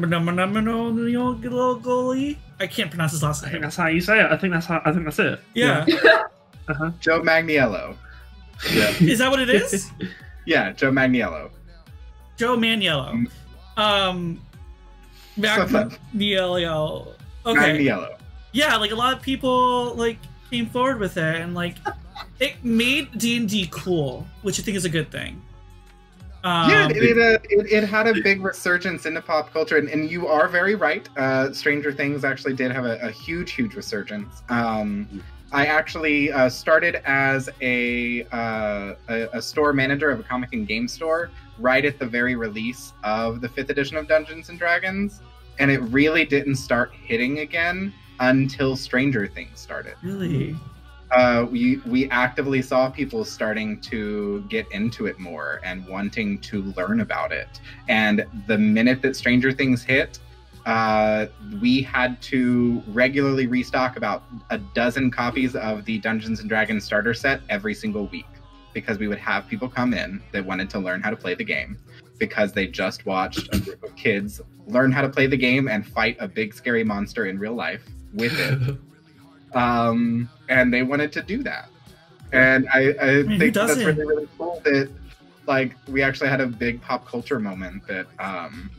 Goli. I can't pronounce his last I think name. that's how you say it. I think that's how. I think that's it. Yeah. Uh huh. Joe Magniello. Yeah. Is that what it is? Yeah, Joe Magniello. Joe Maniello. Um? Maniello. Okay. Magniello. yeah like a lot of people like came forward with it and like it made d&d cool which i think is a good thing um, yeah, it, it, uh, it, it had a big resurgence into pop culture, and, and you are very right. Uh, Stranger Things actually did have a, a huge, huge resurgence. Um, I actually uh, started as a, uh, a a store manager of a comic and game store right at the very release of the fifth edition of Dungeons and Dragons, and it really didn't start hitting again until Stranger Things started really uh, we we actively saw people starting to get into it more and wanting to learn about it. And the minute that Stranger Things hit, uh, we had to regularly restock about a dozen copies of the Dungeons and Dragons starter set every single week because we would have people come in that wanted to learn how to play the game because they just watched a group of kids learn how to play the game and fight a big scary monster in real life with it um, and they wanted to do that. And I, I who think that's really really cool that like we actually had a big pop culture moment that um,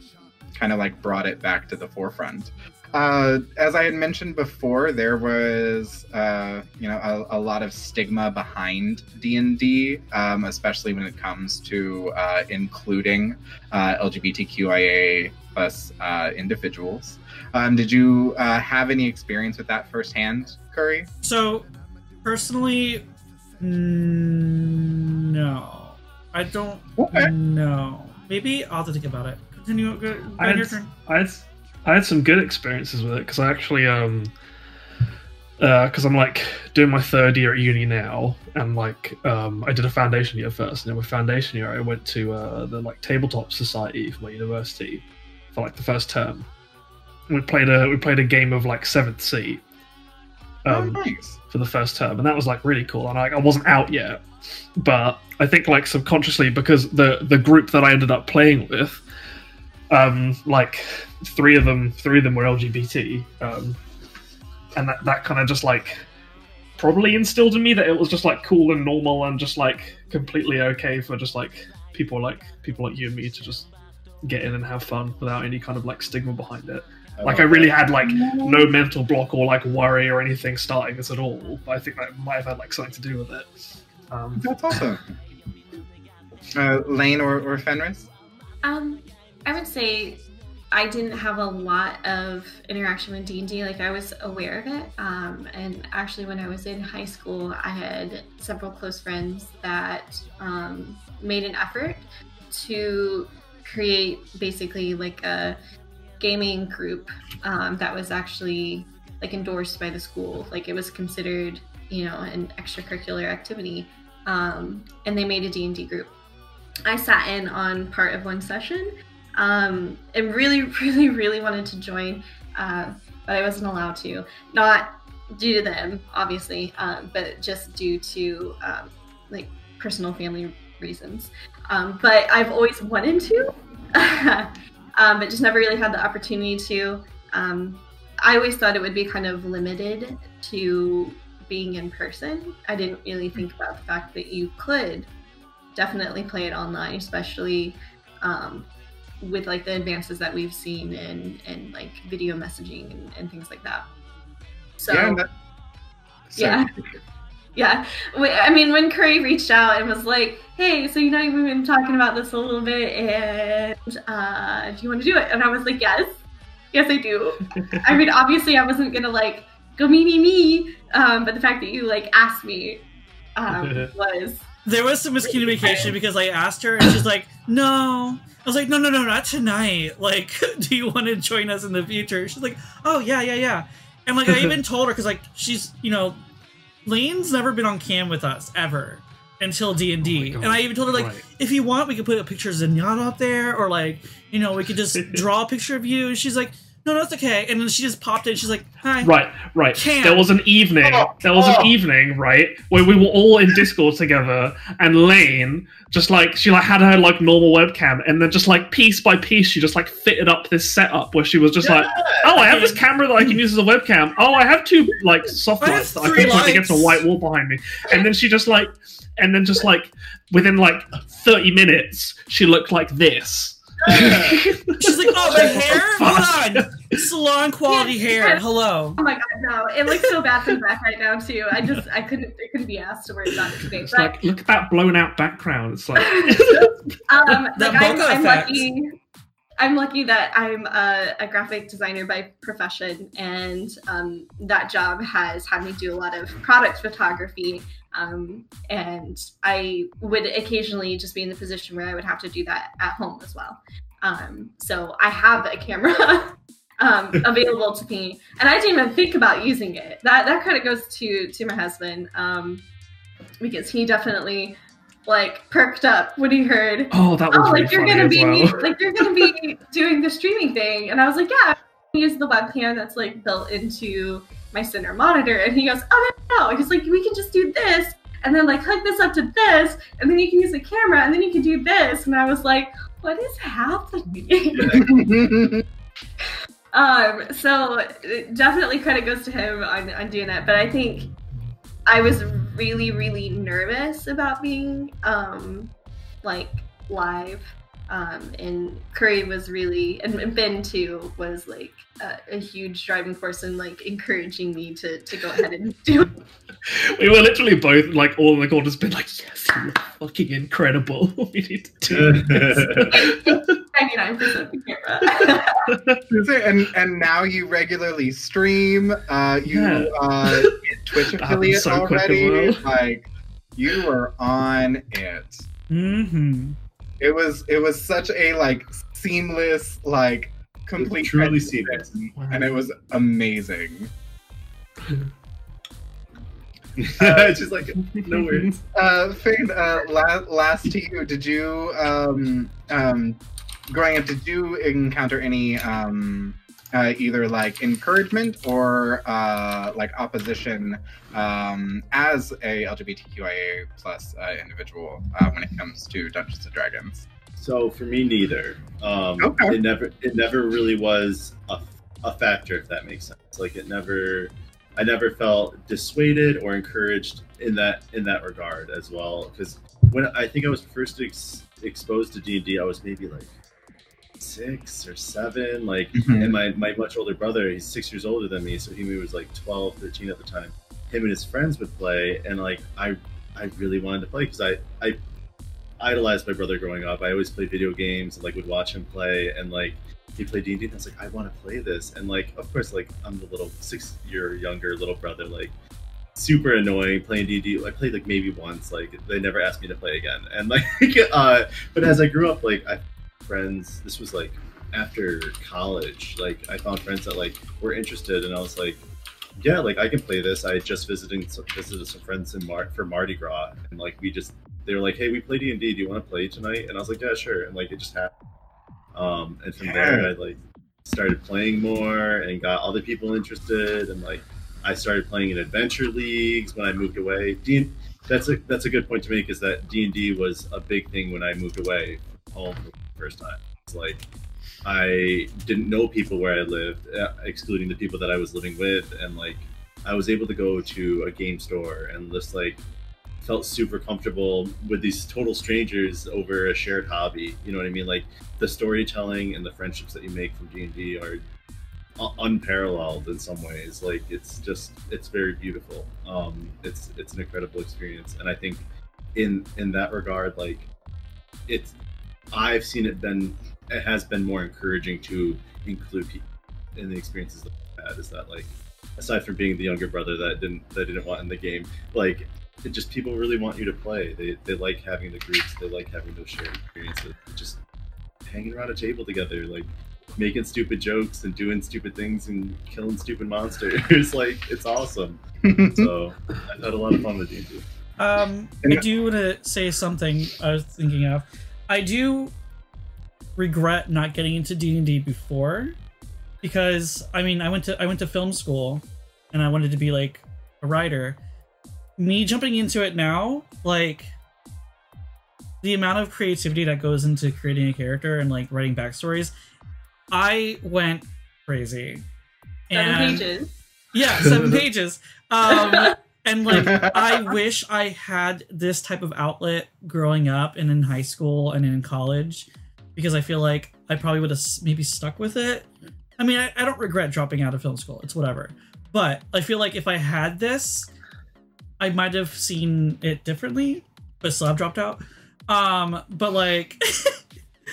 kind of like brought it back to the forefront. Uh, as I had mentioned before, there was uh, you know a, a lot of stigma behind D and D, um, especially when it comes to uh, including uh, LGBTQIA plus uh, individuals. Um, did you uh, have any experience with that firsthand, Curry? so personally mm, no i don't Okay. know maybe i'll have to think about it continue go, go I on your had, turn I had I had some good experiences with it because I actually um because I'm like doing my third year at uni now and like um I did a foundation year first and then with foundation year I went to uh, the like tabletop society for my university for like the first term. We played a we played a game of like seventh Sea um oh, nice. for the first term, and that was like really cool. And I, I wasn't out yet, but I think like subconsciously because the the group that I ended up playing with, um, like three of them, three of them were LGBT, um, and that that kind of just like probably instilled in me that it was just like cool and normal and just like completely okay for just like people like people like you and me to just get in and have fun without any kind of like stigma behind it like I really had like no mental block or like worry or anything starting this at all. But I think that might have had like something to do with it. Um, That's awesome. Uh, Lane or, or Fenris? Um, I would say I didn't have a lot of interaction with D and D. Like I was aware of it, um, and actually, when I was in high school, I had several close friends that um, made an effort to create basically like a gaming group um, that was actually like endorsed by the school. Like it was considered, you know, an extracurricular activity, um, and they made a D and D group. I sat in on part of one session um, and really, really, really wanted to join, uh, but I wasn't allowed to. Not due to them, obviously, um, but just due to um, like personal family reasons. Um, but I've always wanted to, um, but just never really had the opportunity to. Um, I always thought it would be kind of limited to being in person. I didn't really think about the fact that you could definitely play it online, especially um, with like the advances that we've seen in in like video messaging and, and things like that. So yeah, that, so- Yeah. Yeah, I mean, when Curry reached out and was like, "Hey, so you know we've been talking about this a little bit, and uh, do you want to do it?" And I was like, "Yes, yes, I do." I mean, obviously, I wasn't gonna like go me me me, um, but the fact that you like asked me um, was There was some miscommunication because I asked her and she's like, "No." I was like, "No, no, no, not tonight. Like, do you want to join us in the future?" She's like, "Oh yeah, yeah, yeah." And like I even told her because like she's you know, Lane's never been on cam with us ever until D and D, Oh and I even told her like, Right. if you want, we could put a picture of Zenyatta up there, or like you know, we could just draw a picture of you. And she's like, "No, that's okay." And then she just popped in. She's like, "Hi." Right, right. Can't. There was an evening. Oh, there was oh. an evening, right, where we were all in Discord together, and Lane just like she like had her like normal webcam, and then just like piece by piece, she just like fitted up this setup where she was just like, "Oh, I have this camera that I can use as a webcam. Oh, I have two like soft I have lights that I three can put against a white wall behind me." And then she just like, and then just like within like thirty minutes, she looked like this. She's like, "Oh, my hair? Fuck. Hold on, salon quality Yeah, hair. yeah. Hello." Oh my god, no! It looks so bad from the back right now too. I just I couldn't I couldn't be asked to worry about it today. It's But like, look at that blown out background. It's like, um, That like I'm, bokeh I'm effect. lucky. I'm lucky that I'm a, a graphic designer by profession, and um, that job has had me do a lot of product photography. Um, and I would occasionally just be in the position where I would have to do that at home as well. Um, so I have a camera um, available to me, and I didn't even think about using it. That that kind of goes to to my husband um, because he definitely like perked up when he heard oh, that was oh, like you're gonna be well. like you're gonna be doing the streaming thing, and I was like, yeah, I use the webcam that's like built into my center monitor, and he goes, oh no, no, he's like, we can just do this, and then like hook this up to this, and then you can use the camera, and then you can do this, and I was like, what is happening? um, so definitely credit goes to him on, on doing that, but I think I was really, really nervous about being um like live. Um, and Curry was really, and and Ben too, was like a, a huge driving force in like encouraging me to to go ahead and do it. we were literally both like all in the corners, been like, "Yes, you look fucking incredible. we need to do this." 99% the camera. and and now you regularly stream. Uh, you Yeah. uh, get Twitch affiliate so already. well. Like you were on it. Mm-hmm. It was it was such a like seamless like complete truly transition, seamless. and it was amazing. it's just like no words. Uh, Fane, uh, last, last to you. Did you um um growing up? Did you encounter any um uh, either like encouragement or uh like opposition um as a LGBTQIA plus uh, individual uh, when it comes to Dungeons and Dragons? So for me, neither. Um, Okay. It never, it never really was a, a factor, if that makes sense. Like it never, I never felt dissuaded or encouraged in that in that regard as well. Because when I think I was first ex- exposed to D and D, I was maybe like six or seven. Like, Mhm. and my my much older brother, he's six years older than me, so he was like 12, 13 at the time. Him and his friends would play, and like I, I really wanted to play because I I idolized my brother growing up. I always played video games and like would watch him play and like he played D and I was like, I want to play this. And like, of course, like I'm the little six year younger little brother, like super annoying playing D and D. I played like maybe once. Like they never asked me to play again. And like, uh, but as I grew up, like I friends. This was like after college. Like I found friends that like were interested, and I was like. Yeah, like I can play this. I just visited some, visited some friends in Mar- for Mardi Gras, and like we just they were like, "Hey, we play D and D. Do you want to play tonight?" And I was like, "Yeah, sure." And like it just happened. Um, and from there, I like started playing more and got other people interested, and like I started playing in adventure leagues when I moved away. D that's a that's a good point to make is that D and D was a big thing when I moved away home the first time. It's like I didn't know people where I lived, uh, excluding the people that I was living with, and like I was able to go to a game store and just like felt super comfortable with these total strangers over a shared hobby. You know what I mean? Like the storytelling and the friendships that you make from D and D are unparalleled in some ways. Like it's just it's very beautiful. Um, it's it's an incredible experience, and I think in in that regard, like it's I've seen it been it has been more encouraging to include people in the experiences that I've had. Is that like aside from being the younger brother that didn't that didn't want in the game, like it just people really want you to play. They they like having the groups. They like having those shared experiences. Just hanging around a table together, like making stupid jokes and doing stupid things and killing stupid monsters. like it's awesome. So I've had a lot of fun with D&D. Um, I do want to say something I was thinking of. I do regret not getting into D and D before, because I mean, I went to I went to film school, and I wanted to be like a writer. Me jumping into it now, like the amount of creativity that goes into creating a character and like writing backstories, I went crazy. Seven And- pages. yeah, seven pages. Um, and like, I wish I had this type of outlet growing up and in high school and in college, because I feel like I probably would have maybe stuck with it. I mean, I, I don't regret dropping out of film school. It's whatever. But I feel like if I had this, I might have seen it differently, but still have dropped out. Um, but like,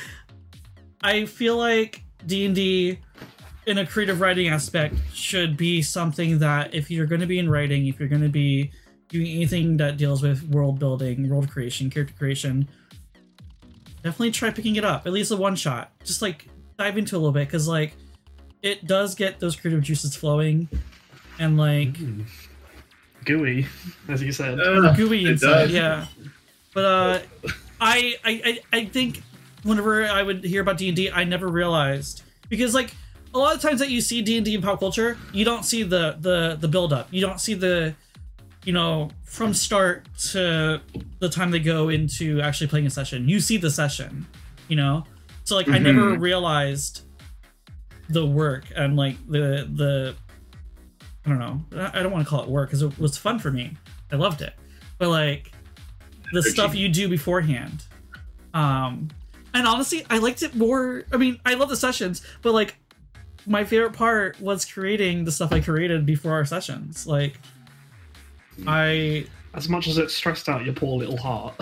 I feel like D and D in a creative writing aspect should be something that if you're going to be in writing if you're going to be doing anything that deals with world building world creation character creation definitely try picking it up at least a one shot just like dive into it a little bit because like it does get those creative juices flowing and like Mm. Gooey, as you said. Uh, gooey it inside does. yeah but uh I, I i i think whenever i would hear about d&d i never realized because like a lot of times that you see d&d in pop culture you don't see the the the build up you don't see the you know from start to the time they go into actually playing a session. You see the session you know? So like i never Mhm. realized the work and like the the i don't know. I don't want to call it work because it was fun for me. I loved it. But like the stuff you do beforehand um and honestly i liked it more i mean i love the sessions but like my favorite part was creating the stuff i created before our sessions like i As much as it stressed out your poor little heart.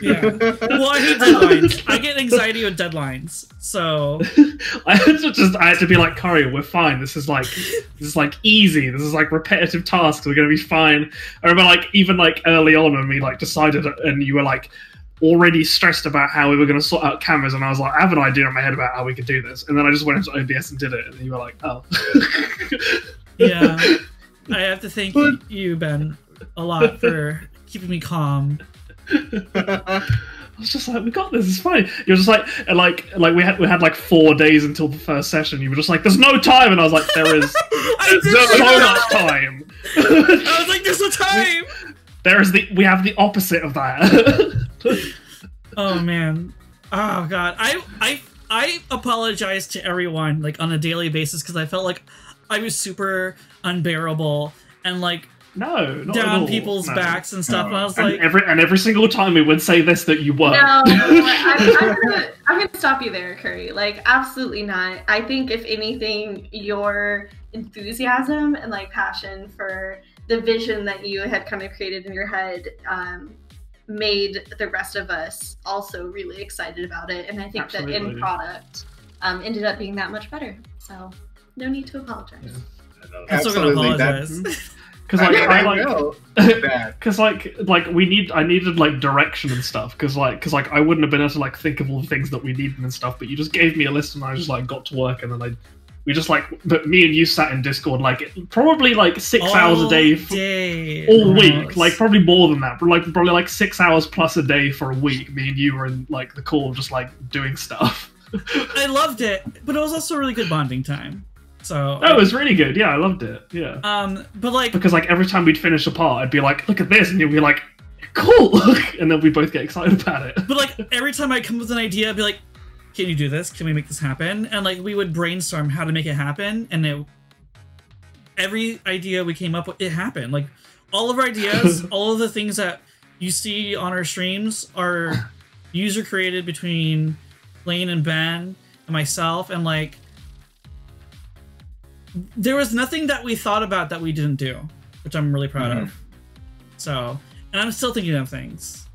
yeah well i hate deadlines i get anxiety with deadlines so I had to just I had to be like, Curry, we're fine. This is like this is like easy. This is like repetitive tasks. We're gonna be fine. I remember like even like early on when we like decided and you were like already stressed about how we were gonna sort out cameras and I was like, I have an idea in my head about how we could do this. And then I just went into OBS and did it, and you were like, Oh. yeah i have to thank you ben a lot for keeping me calm I was just like, we got this. It's fine. You're just like, like, like we had we had like four days until the first session. You were just like, there's no time, and I was like, there is did so much time. I was like, there's no time. There is the we have the opposite of that. Oh man. Oh god. I I I apologize to everyone like on a daily basis because I felt like I was super unbearable and like no, not at down all. people's No. backs and stuff. And I was And like, every and every single time we would say this that you were. No, I'm, I'm, gonna, I'm gonna stop you there, Curry. Like, absolutely not. I think if anything, your enthusiasm and like passion for the vision that you had kind of created in your head um, made the rest of us also really excited about it. And I think the Absolutely. end product um, ended up being that much better. So, no need to apologize. Yeah. I know. I'm still gonna Absolutely, apologize. Because I, like mean, I, I like because like like we need I needed like direction and stuff because like because like I wouldn't have been able to like think of all the things that we needed and stuff. But you just gave me a list and I just like got to work and then I we just like but me and you sat in Discord like probably like six hours a day. For, day, all week, like probably more than that, but like probably like six hours plus a day for a week. Me and you were in like the call, just like doing stuff. I loved it, but it was also a really good bonding time. So Oh, it was really good. Yeah, I loved it. Yeah, um, but like because like every time we'd finish a part, I'd be like, "Look at this," and you'd be like, "Cool," and then we both get excited about it. But like every time I come with an idea, I'd be like, "Can you do this? Can we make this happen?" And like we would brainstorm how to make it happen, and it every idea we came up with, it happened. Like all of our ideas, all of the things that you see on our streams are user created between Lane and Ben and myself, and like there was nothing that we thought about that we didn't do, which I'm really proud Mhm. of. So, and I'm still thinking of things.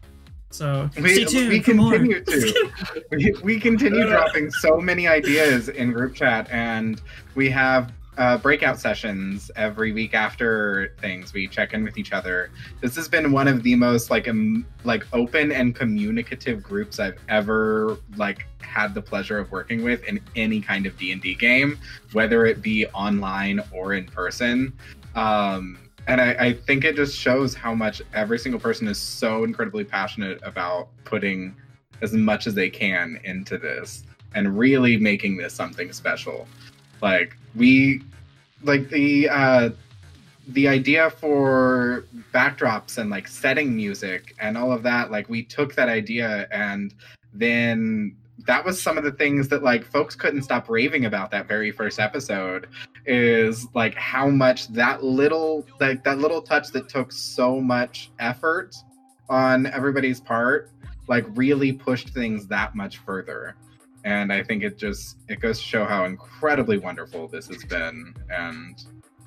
So We, we continue to. we, we continue dropping so many ideas in group chat, and we have uh, breakout sessions every week after things. We check in with each other. This has been one of the most like um, like open and communicative groups I've ever like had the pleasure of working with in any kind of D and D game, whether it be online or in person. Um, and I, I think it just shows how much every single person is so incredibly passionate about putting as much as they can into this and really making this something special. Like we like the uh the idea for backdrops and like setting music and all of that like we took that idea and then that was some of the things that like folks couldn't stop raving about that very first episode is like how much that little like that little touch that took so much effort on everybody's part like really pushed things that much further. And i think it just it goes to show how incredibly wonderful this has been. And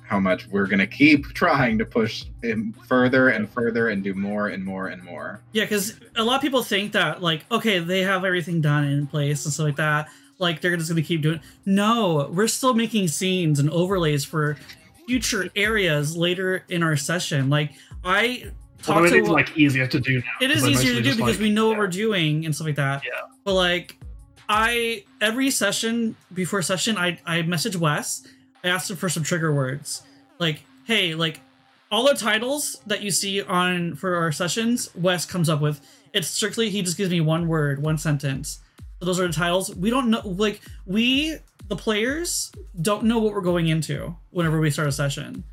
how much we're going to keep trying to push it further and further and do more and more and more Yeah, because a lot of people think that like, okay, they have everything done in place and stuff like that. Like they're just gonna keep doing. No, we're still making scenes and overlays for future areas later in our session. Like I Although talked to is like easier to do now. it is easier to do because like- we know what yeah. we're doing and stuff like that. Yeah. But like, I every session before session, I I message Wes. I asked him for some trigger words, like, hey, like all the titles that you see on for our sessions, Wes comes up with. It's strictly he just gives me one word, one sentence. So those are the titles. We don't know, like we the players don't know what we're going into whenever we start a session.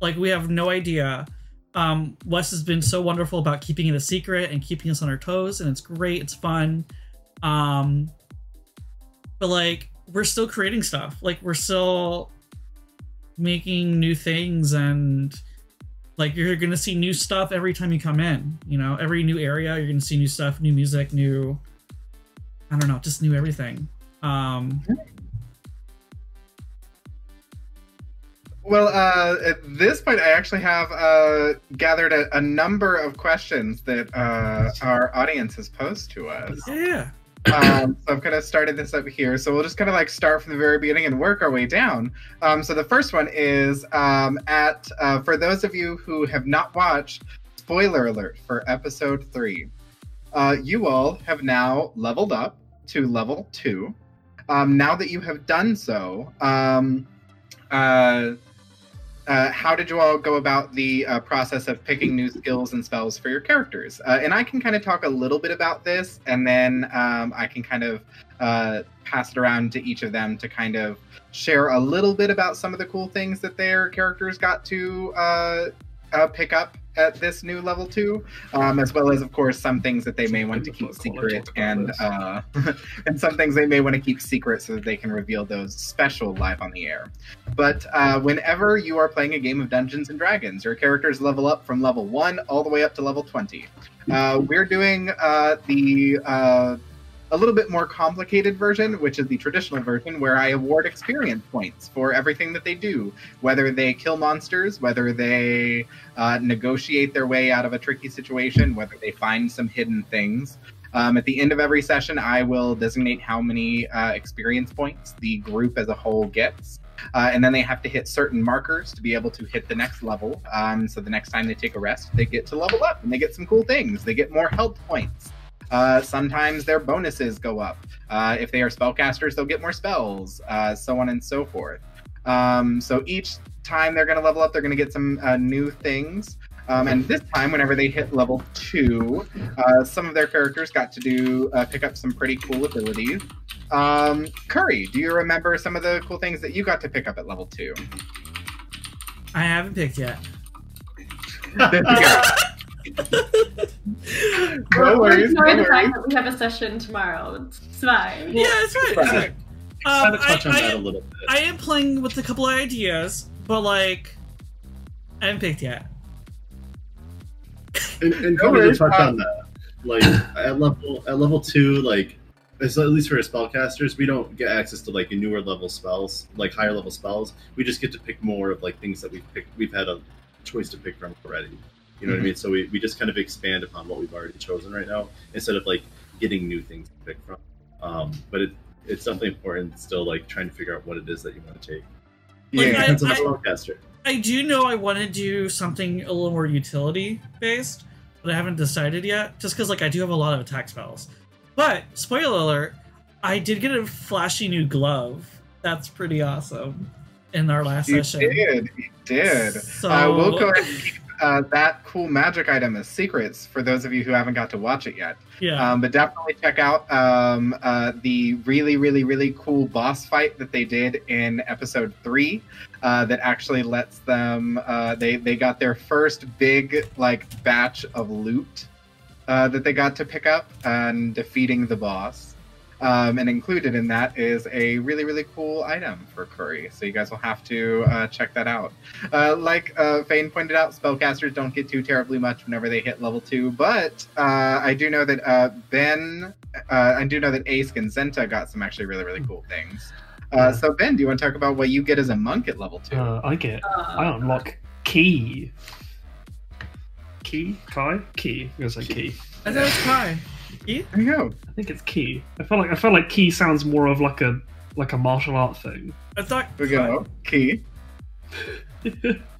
Like we have no idea um wes has been so wonderful about keeping it a secret and keeping us on our toes and it's great it's fun um but like we're still creating stuff like we're still making new things and like you're gonna see new stuff every time you come in you know? Every new area you're gonna see new stuff new music new i don't know just new everything. Um Well, uh, at this point, I actually have uh, gathered a, a number of questions that uh, our audience has posed to us. yeah Um, so I've kind of started this up here. So we'll just kind of like start from the very beginning and work our way down. Um, so the first one is um, at uh, for those of you who have not watched, spoiler alert for episode three. Uh, you all have now leveled up to level two. Um, now that you have done so, um, uh, uh, how did you all go about the uh, process of picking new skills and spells for your characters? Uh, and I can kind of talk a little bit about this, and then um, I can kind of uh, pass it around to each of them to kind of share a little bit about some of the cool things that their characters got to uh, uh, pick up at this new level two, um, as well as, of course, some things that they may want to keep secret and uh, and some things they may want to keep secret so that they can reveal those special live on the air. But uh, whenever you are playing a game of Dungeons and Dragons, your characters level up from level one all the way up to level 20. Uh, we're doing uh, the uh, a little bit more complicated version, which is the traditional version, where I award experience points for everything that they do, whether they kill monsters, whether they uh, negotiate their way out of a tricky situation, whether they find some hidden things. Um, at the end of every session, I will designate how many uh, experience points the group as a whole gets. Uh, and then they have to hit certain markers to be able to hit the next level. Um, so the next time they take a rest, they get to level up and they get some cool things. They get more health points. Uh, sometimes their bonuses go up. Uh, if they are spellcasters, they'll get more spells, uh, so on and so forth. Um, so each time they're going to level up, they're going to get some uh, new things. Um, and this time, whenever they hit level two, uh, some of their characters got to do uh, pick up some pretty cool abilities. Um, Curry, do you remember some of the cool things that you got to pick up at level two? i haven't picked yet no We're- we're no ignoring the fact that we have a session tomorrow. It's fine. yeah that's right, that's right. Um, to I, I am- I am playing with a couple of ideas, but like, I haven't picked yet. And, and No probably to touch on that, like at level at level two, like it's at least for spellcasters, we don't get access to like newer level spells, like higher level spells. We just get to pick more of like things that we've picked. We've had a choice to pick from already. You know what I mean? So we, we just kind of expand upon what we've already chosen right now instead of like getting new things to pick from. Um, but it, it's something important still, like trying to figure out what it is that you want to take. Like, Yeah. I- Depends on I- spellcaster. I do know I want to do something a little more utility based, but I haven't decided yet. Just because like I do have a lot of attack spells. But spoiler alert, I did get a flashy new glove. That's pretty awesome. In our last You session. did. You did. So Uh, we'll go ahead and keep uh, that cool magic item is secrets for those of you who haven't got to watch it yet. yeah. Um, but definitely check out um, uh, the really, really, really cool boss fight that they did in episode three. Uh, that actually lets them. Uh, they they got their first big like batch of loot uh, that they got to pick up and defeating the boss. Um, and included in that is a really, really cool item for Curry. So you guys will have to uh, check that out. Uh, like uh, Fane pointed out, spellcasters don't get too terribly much whenever they hit level two, but uh, I do know that uh, Ben, uh, I do know that Ace and Zenta got some actually really, really cool things. Uh, so Ben, do you want to talk about what you get as a monk at level two? Uh, I get. I unlock key. Key? Kai? Key. I'm gonna say key. I thought it was Kai. Keith? there you go. I think it's key. I felt like I feel like key sounds more of like a like a martial art thing. I thought There we go. Key.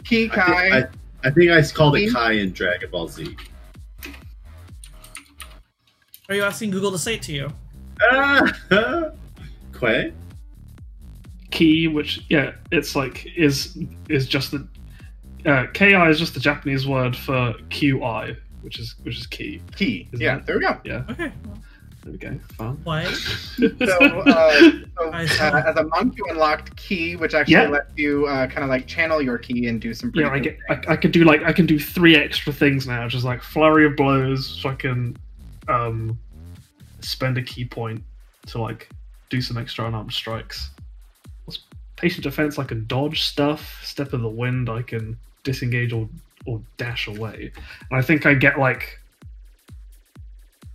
Key I Kai. think, I, I think I called it Key? Kai in Dragon Ball Z. Are you asking Google to say it to you? Ah, Quay? key, which yeah, it's like is is just the uh, ki is just the Japanese word for qi, which is which is key. Key. Isn't Yeah, it? there we go. Yeah, Okay. there we go. Fun. Why? So, uh, so uh, as a monk, you unlocked ki, which actually Yeah. lets you uh, kind of like channel your ki and do some pretty yeah, I get. things. I, I could do like I can do three extra things now, just like flurry of blows, so I can um spend a ki point to like do some extra unarmed strikes. What's patient defense? I can dodge stuff. Step of the wind. I can disengage or or dash away. And I think I get like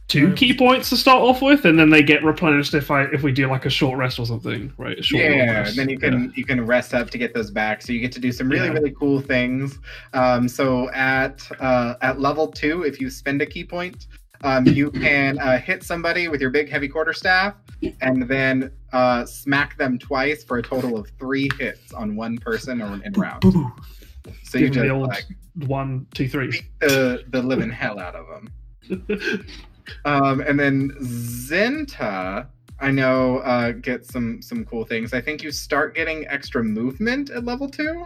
two ki points to start off with, and then they get replenished if I if we do like a short rest or something, right? A short yeah, rest. and then you can you can rest up to get those back. So you get to do some really Yeah. really cool things. Um, so at uh, at level two, if you spend a ki point, um, you can uh, hit somebody with your big heavy quarterstaff, and then uh, smack them twice for a total of three hits on one person or in round. Ooh, So you give them just the old like one, two, three. beat the the living hell out of them. Um, and then Zenta, I know uh, get some some cool things. I think you start getting extra movement at level two.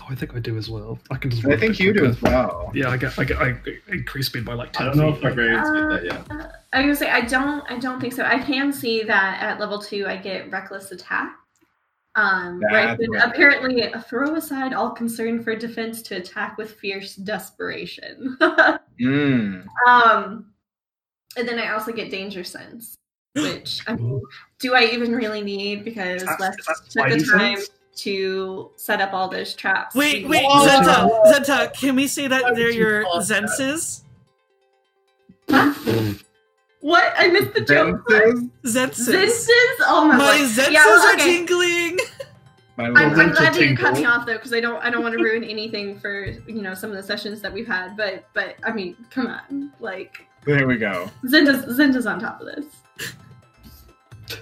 Oh, I think I do as well. I can just. I think bit you do as well. Yeah, I get, I get, I increase speed by like ten. I ten don't know if feet. barbarians get that yet. Uh, I was gonna say I don't. I don't think so. I can see that at level two, I get reckless attack. Um, where I That's right. apparently throw aside all concern for defense to attack with fierce desperation. Mm. um, and then I also get danger sense, which I mean, do I even really need? Because Is that- Les is took the time sense? to set up all those traps. Wait, wait, Whoa. Zenta, Zenta, can we say that Why they're you your call it? Zenses? What? I missed the joke. Zenses, Zenses. Zenses? Oh my, god. My word. Zenses Yeah, well, are tingling. my I'm, I'm glad that you cut me off though, because I don't I don't want to ruin anything for you know some of the sessions that we've had. But but I mean, come on, like There we go. Zenta's Zenta's on top of this.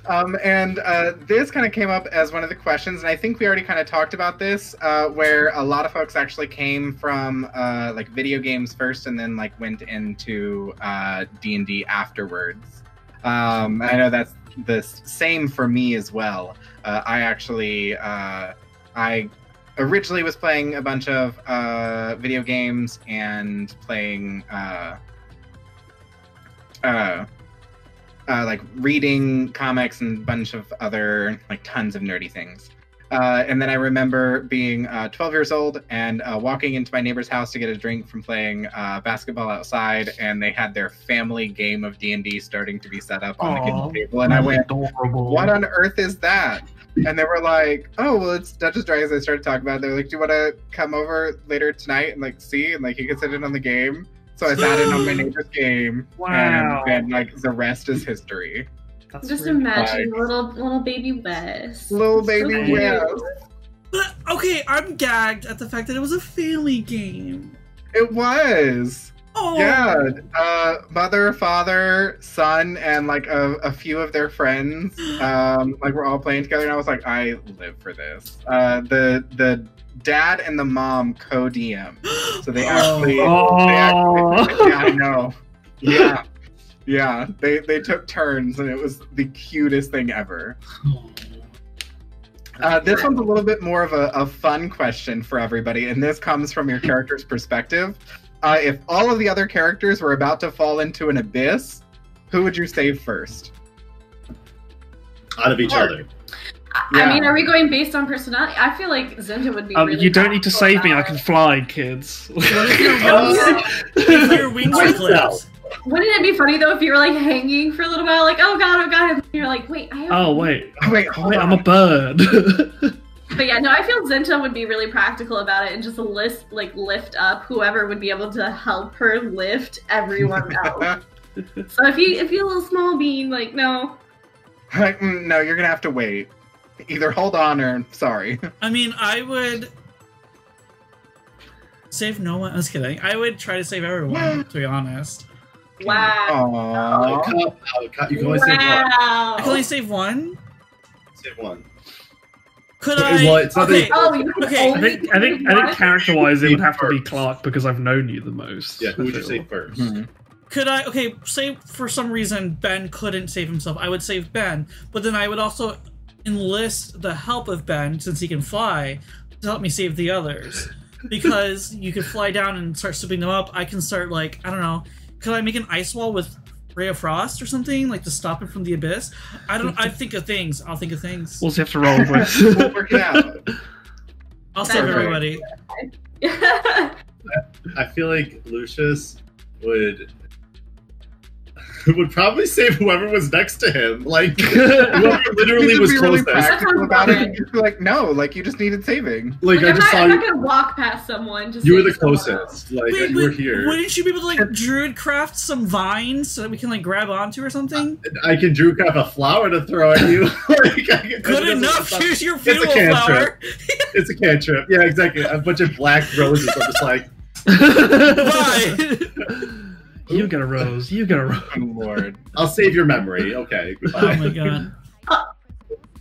Um, and uh, this kind of came up as one of the questions, and I think we already kind of talked about this, uh, where a lot of folks actually came from uh, like video games first, and then like went into uh, D and D afterwards. Um, I know that's the same for me as well. Uh, I actually uh, I originally was playing a bunch of video games and playing. Uh, like reading comics and a bunch of other like tons of nerdy things. Uh, and then I remember being uh, 12 years old and uh, walking into my neighbor's house to get a drink from playing uh, basketball outside, and they had their family game of D and D starting to be set up on the kitchen table, and I went, adorable. "What on earth is that?" and they were like, "Oh, well, it's Dungeons Dragons." I started talking about. it. They're like, "Do you want to come over later tonight and like see and like you can sit in on the game?" So I sat in on my neighbor's game, Wow. and then like the rest is history. That's Just really imagine nice. little little baby Wes. Little baby cute. Wes. But okay, I'm gagged at the fact that it was a family game. It was. Oh Yeah, uh, mother, father, son, and like a, a few of their friends, um, like we're all playing together, and I was like, I live for this. Uh, the the dad and the mom co-DM, so they actually, Oh. they actually, yeah, I know, yeah, yeah, they they took turns, and it was the cutest thing ever. Uh, this one's a little bit more of a, a fun question for everybody, and this comes from your character's perspective. Uh, if all of the other characters were about to fall into an abyss, who would you save first? Out of each Hard. other. I- Yeah. I mean, are we going based on personality? I feel like Zinja would be. Um, really you don't need to save me. I can fly, kids. Your wings, if your wings are Myself. clipped? Wouldn't it be funny though if you were like hanging for a little while, like oh god, oh god, and you're like, wait, I have. oh wait, Oh, wait, oh, wait. I'm a bird. But yeah, no, I feel Zinta would be really practical about it and just list like lift up whoever would be able to help her lift everyone else. so if you if you're a little small bean, like no, Like, no, you're gonna have to wait. Either hold on or sorry. I mean, I would save no one. I was kidding. I would try to save everyone. to be honest, wow, Aww. cop, cop, you can only save one. I can only save one. Save one. Could Well, I? it's not okay, Oh, Okay, I think, I think, I think character-wise, it would have to be Clark because I've known you the most. Yeah, who would you I feel. save first? Hmm. could I? Okay, say for some reason Ben couldn't save himself. I would save Ben, but then I would also enlist the help of Ben since he can fly to help me save the others. Because you could fly down and start swooping them up. I can start like I don't know. Could I make an ice wall with ray of frost or something like to stop it from the abyss? I don't. I think of things. I'll think of things. We'll just have to roll with. we'll work it out. I'll save Perfect. everybody. I feel like Lucius would would probably save whoever was next to him. Like whoever literally was should really closest. practical about it. Fine. and just be like, no, like you just needed saving. Like I I'm, just not, saw you. not gonna walk past someone. Just You were the save someone else. closest. Like Wait, you were here. Wouldn't you be able to like druid craft some vines so that we can like grab onto or something? I can druid craft a flower to throw at you. like, I can, Good it's- enough. Here's your a funeral cantrip. flower. it's a cantrip. Yeah, exactly. A bunch of black roses. I'm just like, Bye. You get a rose. You get a rose. Oh lord. I'll save your memory. Okay, oh my god.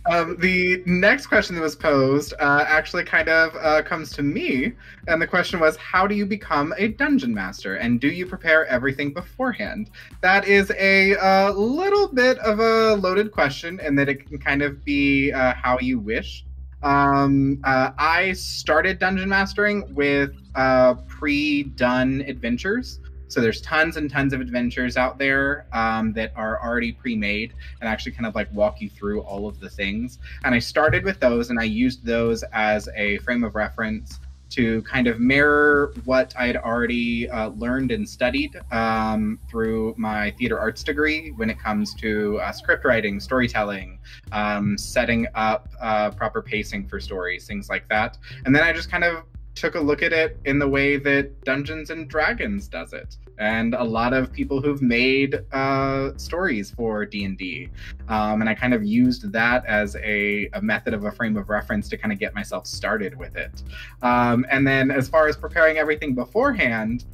Um, the next question that was posed uh, actually kind of uh, comes to me, and the question was, "How do you become a dungeon master, and do you prepare everything beforehand?" That is a uh, little bit of a loaded question, and that it can kind of be uh, how you wish. Um, uh, I started dungeon mastering with uh, pre-done adventures. So there's tons and tons of adventures out there um, that are already pre-made and actually kind of like walk you through all of the things. And I started with those and I used those as a frame of reference to kind of mirror what I had already uh, learned and studied um, through my theater arts degree when it comes to uh, script writing, storytelling, um, setting up uh, proper pacing for stories, things like that. And then I just kind of took a look at it in the way that Dungeons and Dragons does it, and a lot of people who've made uh, stories for D and D, um, and I kind of used that as a, a method of a frame of reference to kind of get myself started with it. Um, and then as far as preparing everything beforehand,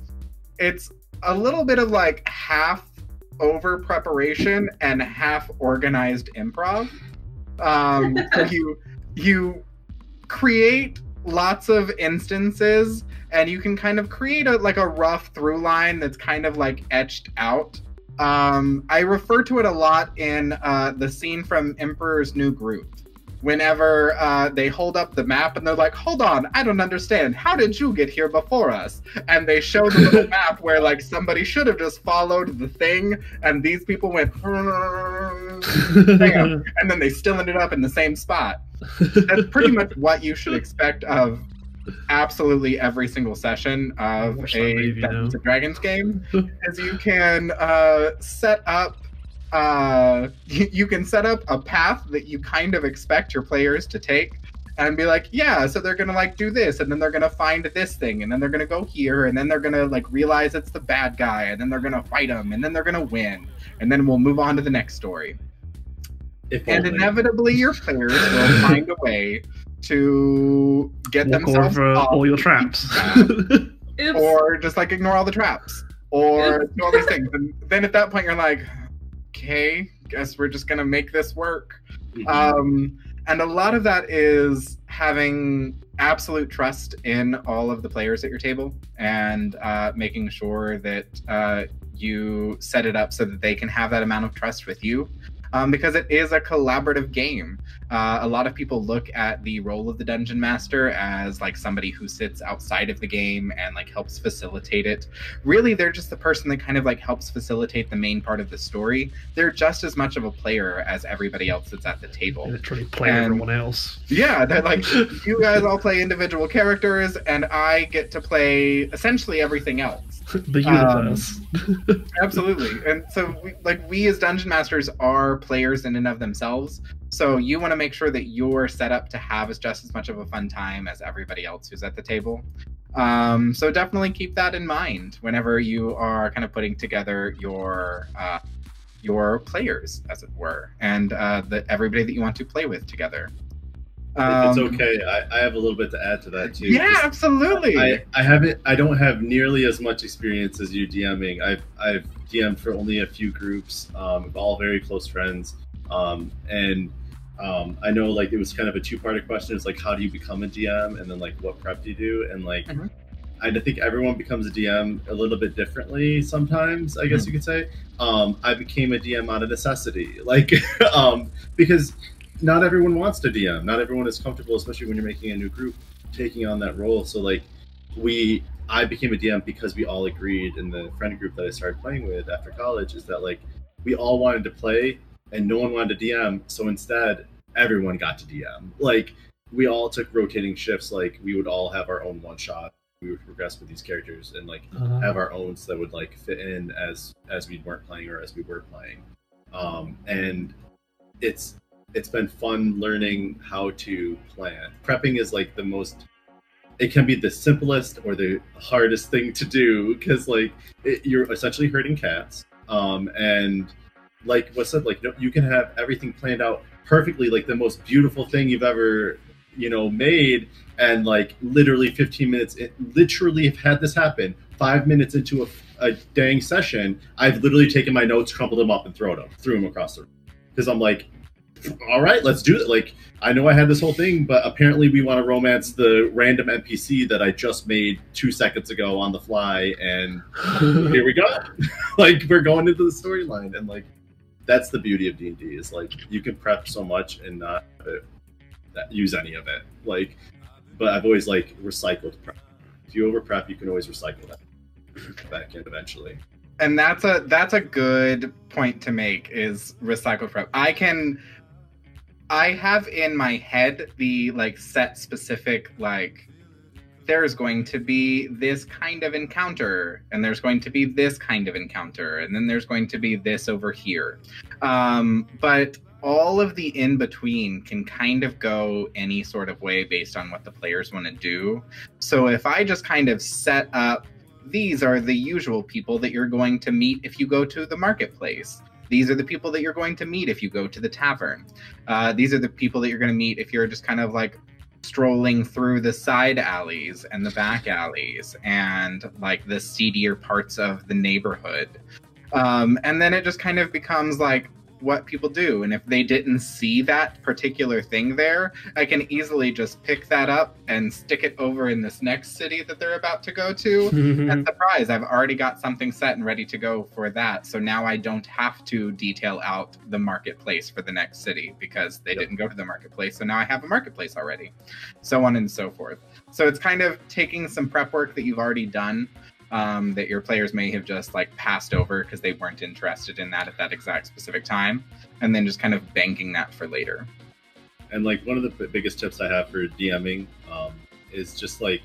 it's a little bit of like half over preparation and half organized improv. Um, so you you create lots of instances and you can kind of create a like a rough through line that's kind of like etched out. Um i refer to it a lot in uh the scene from emperor's new groove whenever uh, they hold up the map and they're like hold on i don't understand how did you get here before us and they show the little map where like somebody should have just followed the thing and these people went bam, and then they still ended up in the same spot that's pretty much what you should expect of absolutely every single session of a. Dungeons and Dragons game. is you can uh, set up uh, you can set up a path that you kind of expect your players to take and be like, yeah, so they're gonna like do this, and then they're gonna find this thing, and then they're gonna go here, and then they're gonna like realize it's the bad guy, and then they're gonna fight him, and then they're gonna win, and then we'll move on to the next story. If And only. inevitably, your players will find a way to get Walk themselves over off all your traps. or just like ignore all the traps, or do all these things, and then at that point, you're like, okay, guess we're just gonna make this work. Mhm. Um, and a lot of that is having absolute trust in all of the players at your table and uh, making sure that uh, you set it up so that they can have that amount of trust with you. Um, because it is a collaborative game. Uh, a lot of people look at the role of the dungeon master as like somebody who sits outside of the game and like helps facilitate it. Really, they're just the person that kind of like helps facilitate the main part of the story. They're just as much of a player as everybody else that's at the table. Literally play And- everyone else. Yeah, they're like you guys all play individual characters, and I get to play essentially everything else. the Um. Absolutely, and so we, like we as dungeon masters are players in and of themselves. So you want to make sure that you're set up to have as just as much of a fun time as everybody else who's at the table. Um, so definitely keep that in mind whenever you are kind of putting together your uh, your players, as it were, and uh, the everybody that you want to play with together. If it's Um, okay. I, I have a little bit to add to that too. Yeah, Just- absolutely. I, I haven't I don't have nearly as much experience as you DMing. I've I've DM'd for only a few groups, um, all very close friends. Um, and um, I know like it was kind of a two part question. It's like how do you become a DM and then like what prep do you do? And like Mhm. I think everyone becomes a DM a little bit differently sometimes, I guess you could say. Um, I became a DM out of necessity. Like um, because not everyone wants to DM. Not everyone is comfortable, especially when you're making a new group, taking on that role. So like we I became a DM because we all agreed in the friend group that I started playing with after college is that like we all wanted to play and no one wanted to DM. So instead, everyone got to DM. Like we all took rotating shifts. Like we would all have our own one shot. We would progress with these characters and like have our own that would like fit in as as we weren't playing or as we were playing. Um, and it's it's been fun learning how to plan. Prepping is like the most it can be the simplest or the hardest thing to do because like it, you're essentially herding cats um and like what said like know, you can have everything planned out perfectly like the most beautiful thing you've ever you know made. And like literally 15 minutes it, literally have had this happen five minutes into a, a dang session i've literally taken my notes crumpled them up and thrown them threw them across the room. Because i'm like all right let's do it. Like I know I had this whole thing, but apparently we want to romance the random NPC that I just made two seconds ago on the fly, and here we go. like we're going into the storyline, and like that's the beauty of D and D is like you can prep so much and not uh, use any of it. Like, but I've always like recycled prep. If you over prep, you can always recycle that back in eventually. and that's a that's a good point to make is recycle prep i can i have in my head the like set specific like there's going to be this kind of encounter and there's going to be this kind of encounter and then there's going to be this over here um, but all of the in between can kind of go any sort of way based on what the players want to do so if i just kind of set up these are the usual people that you're going to meet if you go to the marketplace. These are the people that you're going to meet if you go to the tavern. Uh, these are the people that you're going to meet if you're just kind of like strolling through the side alleys and the back alleys and like the seedier parts of the neighborhood. Um, and then it just kind of becomes like what people do. And if they didn't see that particular thing there, I can easily just pick that up and stick it over in this next city that they're about to go to. And surprise, I've already got something set and ready to go for that. So now I don't have to detail out the marketplace for the next city because they Yep. didn't go to the marketplace. So now I have a marketplace already. So on and so forth. So it's kind of taking some prep work that you've already done. Um, that your players may have just like passed over because they weren't interested in that at that exact specific time, and then just kind of banking that for later. And like one of the biggest tips I have for DMing um, is just like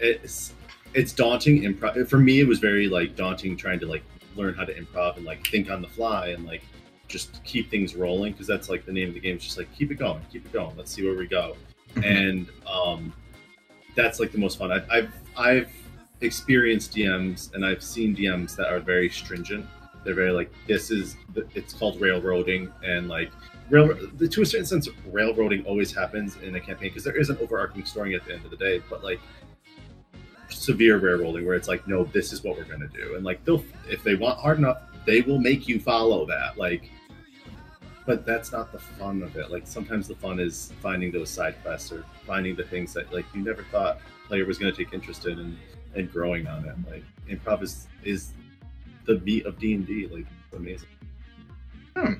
it's it's daunting improv for me it was very like daunting trying to like learn how to improv and like think on the fly and like just keep things rolling because that's like the name of the game it's just like keep it going keep it going let's see where we go. And um that's like the most fun. I've, I've i've experienced dms and i've seen dms that are very stringent. They're very like this is it's called railroading and like rail to a certain sense railroading always happens in a campaign because there is an overarching story at the end of the day but like severe railroading where it's like no this is what we're going to do. And like they'll if they want hard enough they will make you follow that like but that's not the fun of it. Like sometimes the fun is finding those side quests or finding the things that like you never thought player was going to take interest in and and growing on it like improv is is the meat of d&d like it's amazing Hmm.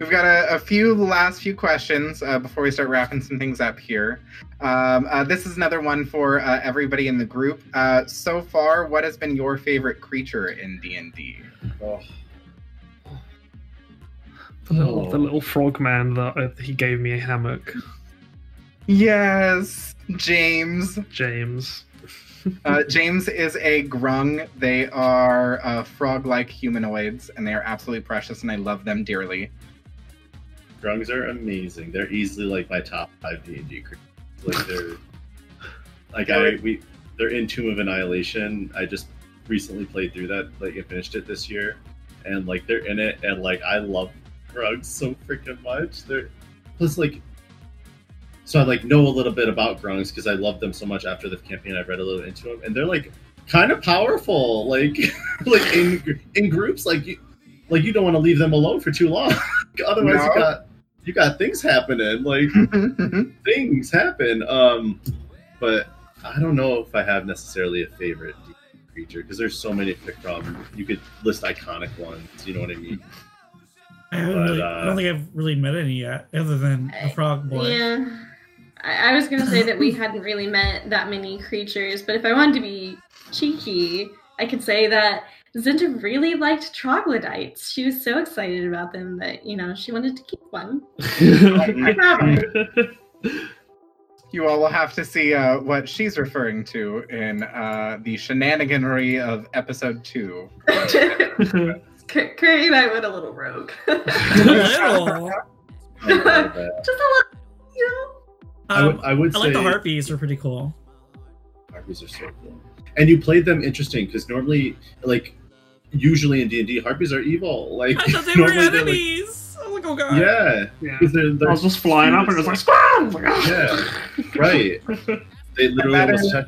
We've got a, a few last few questions uh, before we start wrapping some things up here. Um, uh, this is another one for uh, everybody in the group. Uh, so far, what has been your favorite creature in D and D? oh The little, the Oh. little frog man that uh, he gave me a hammock, Yes, James. James. Uh, James is a grung. They are uh, frog-like humanoids, and they are absolutely precious, and I love them dearly. grungs are amazing. They're easily like my top five d&d creatures like they're like i we they're in tomb of annihilation. I just recently played through that like i finished it this year. And like they're in it and like i love grungs so freaking much. They're plus like so i like know a little bit about grungs because i love them so much after the campaign I've read a little into them and they're like kind of powerful like like in in groups like you like you don't want to leave them alone for too long otherwise No. you got you got things happening like things happen um but i don't know if i have necessarily a favorite creature because there's so many to pick from you could list iconic ones you know what i mean I, haven't But, really, I don't uh, think I've really met any yet, other than the frog boy. Yeah. I, I was gonna say that we hadn't really met that many creatures, but if I wanted to be cheeky, I could say that Zinta really liked troglodytes. She was so excited about them that, you know, she wanted to keep one. I have one. You all will have to see uh, what she's referring to in uh, the shenaniganry of episode two. Cur- Curry and I went a little rogue. A little. I love that. a little, you know. I would, Um, I would I say like the harpies; are pretty cool. harpies are so cool and you played them interesting because normally like usually in d&d harpies are evil like I thought they were normally they're, like- enemies. I'm like, oh god. yeah yeah. 'cause they're, they're I was just flying up and it was like, squirrel! I was like, "Ah." right they literally almost is- check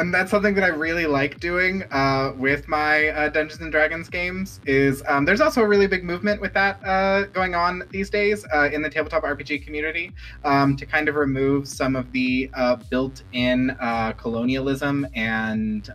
and that's something that I really like doing uh, with my uh, Dungeons and Dragons games. Is um, there's also a really big movement with that uh, going on these days uh, in the tabletop RPG community um, to kind of remove some of the uh, built-in uh, colonialism and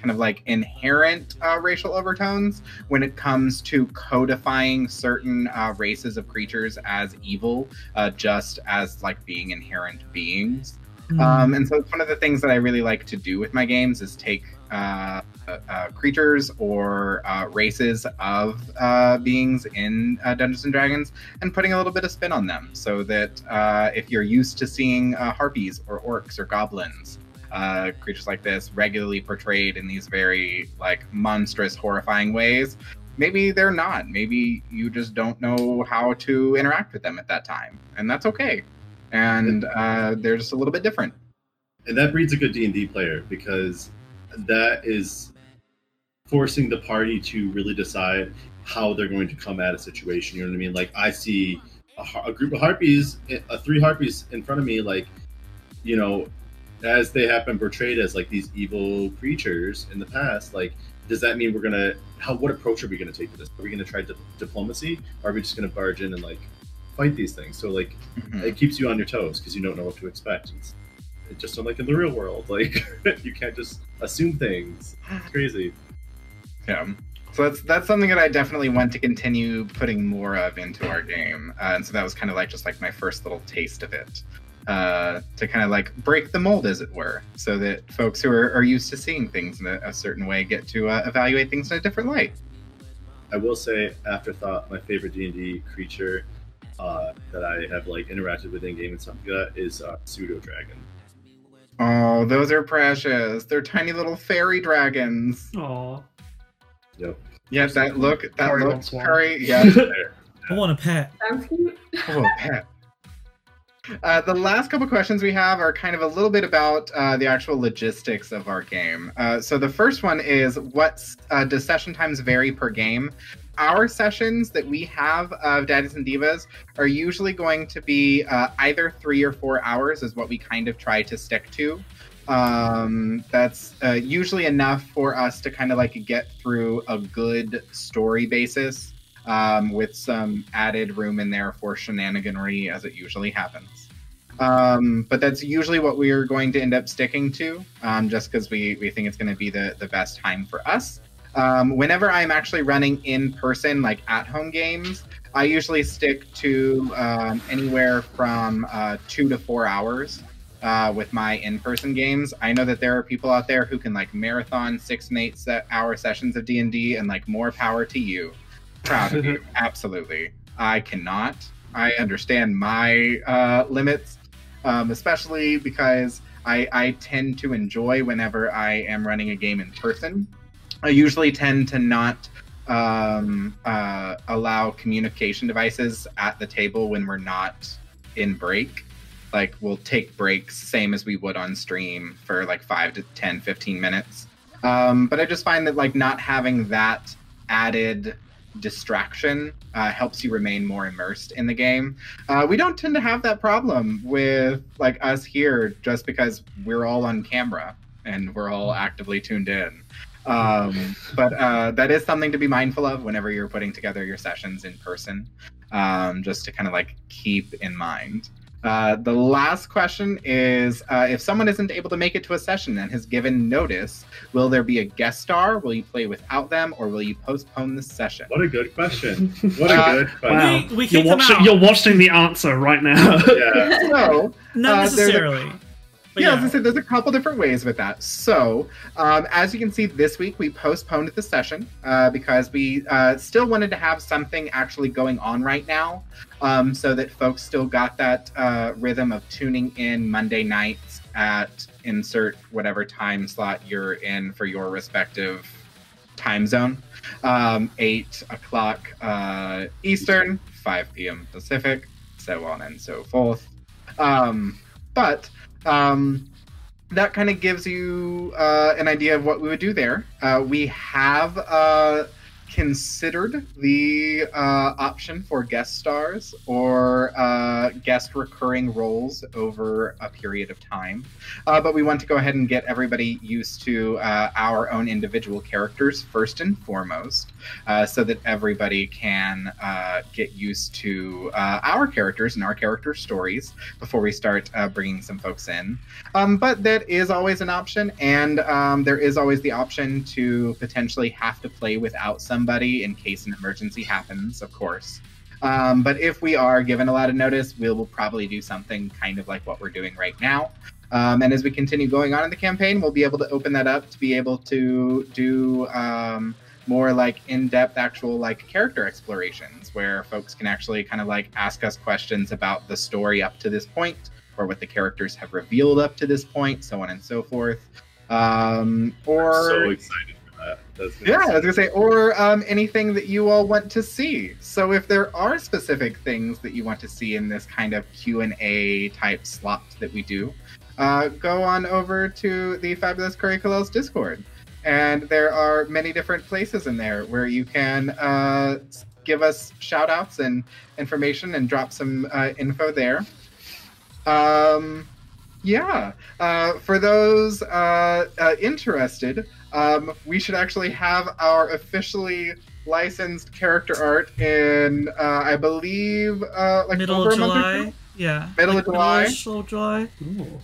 kind of like inherent uh, racial overtones when it comes to codifying certain uh, races of creatures as evil, uh, just as like being inherent beings. Mm. Um, and so it's one of the things that I really like to do with my games is take uh, uh, creatures or uh, races of uh, beings in uh, Dungeons and Dragons and putting a little bit of spin on them, so that uh, if you're used to seeing harpies or orcs or goblins, creatures like this regularly portrayed in these very like monstrous, horrifying ways. Maybe they're not. Maybe you just don't know how to interact with them at that time, and that's okay and uh, they're just a little bit different. and that breeds a good d&d player because that is forcing the party to really decide how they're going to come at a situation you know what i mean? Like i see a, a group of harpies uh, three harpies in front of me like you know as they have been portrayed as like these evil creatures in the past like does that mean we're gonna how what approach are we gonna take to this? Are we gonna try di- diplomacy? Or are we just gonna barge in and like fight these things so like it keeps you on your toes because you don't know what to expect. It's, it's just like in the real world, like you can't just assume things. It's crazy. Yeah. So that's that's something that I definitely want to continue putting more of into our game, uh, and so that was kind of like just like my first little taste of it, uh, to kind of like break the mold, as it were, so that folks who are, are used to seeing things in a, a certain way get to uh, evaluate things in a different light. I will say, afterthought, my favorite D and D creature uh, that I have like interacted with in game and stuff like that is uh, pseudo dragon. Oh, those are precious. They're tiny little fairy dragons. Aw. Yep. Yeah, that look. That Curry look. wants one. Yeah. I want a pet. Sounds cute. a pet. Uh, the last couple questions we have are kind of a little bit about uh, the actual logistics of our game. Uh, so the first one is what uh, does session times vary per game? Our sessions that we have of Daddies and Divas are usually going to be uh, either three or four hours, is what we kind of try to stick to. Um, that's uh, usually enough for us to kind of like get through a good story basis um, with some added room in there for shenaniganry as it usually happens. Um, but that's usually what we are going to end up sticking to, um, just because we, we think it's going to be the, the best time for us. Um, whenever I'm actually running in person, like at home games, I usually stick to um, anywhere from uh, two to four hours uh, with my in-person games. I know that there are people out there who can like marathon six and eight se- hour sessions of D and D, and like more power to you. Proud of you, absolutely. I cannot. I understand my uh, limits, um, especially because I, I tend to enjoy whenever I am running a game in person. I usually tend to not um, uh, allow communication devices at the table when we're not in break. Like we'll take breaks same as we would on stream for like 5 to 10 15 minutes. Um, but i just find that like not having that added distraction uh, helps you remain more immersed in the game. Uh, we don't tend to have that problem with like us here just because we're all on camera and we're all actively tuned in um, but uh, that is something to be mindful of whenever you're putting together your sessions in person um, just to kind of like keep in mind uh, the last question is uh, if someone isn't able to make it to a session and has given notice, will there be a guest star? Will you play without them, or will you postpone the session? What a good question. What a Uh, good question. Wow. We- we you're, watching, you're watching the answer right now. Yeah. So, Not Uh, there's a- necessarily. But yeah, yeah, as I said, there's a couple different ways with that. So, um, as you can see, this week we postponed the session uh, because we uh, still wanted to have something actually going on right now, um, so that folks still got that uh, rhythm of tuning in Monday nights at insert whatever time slot you're in for your respective time zone. Um, 8 o'clock uh, Eastern, 5 p.m. Pacific, so on and so forth. Um, but um, that kind of gives you uh, an idea of what we would do there. Uh, we have uh, considered the uh, option for guest stars or uh, guest recurring roles over a period of time. Uh, but we want to go ahead and get everybody used to uh, our own individual characters first and foremost, uh, so that everybody can uh, get used to our characters and our character stories before we start bringing some folks in. Um, but that is always an option, and um, there is always the option to potentially have to play without somebody in case an emergency happens, of course. Um, but if we are given a lot of notice, we will probably do something kind of like what we're doing right now. Um, and as we continue going on in the campaign, we'll be able to open that up to be able to do um, more like in-depth actual like character explorations where folks can actually kind of like ask us questions about the story up to this point or what the characters have revealed up to this point so on and so forth um or so excited yeah i was gonna say or um, anything that you all want to see. So if there are specific things that you want to see in this kind of q&a type slot that we do uh, go on over to the fabulous Curry Kalel's discord. And there are many different places in there where you can uh, give us shout outs and information and drop some uh, info there. Um, yeah uh, for those uh, uh, interested um, we should actually have our officially licensed character art in uh, i believe uh, like middle over of a July. two. Yeah. Middle of July? Middle of July. Ooh.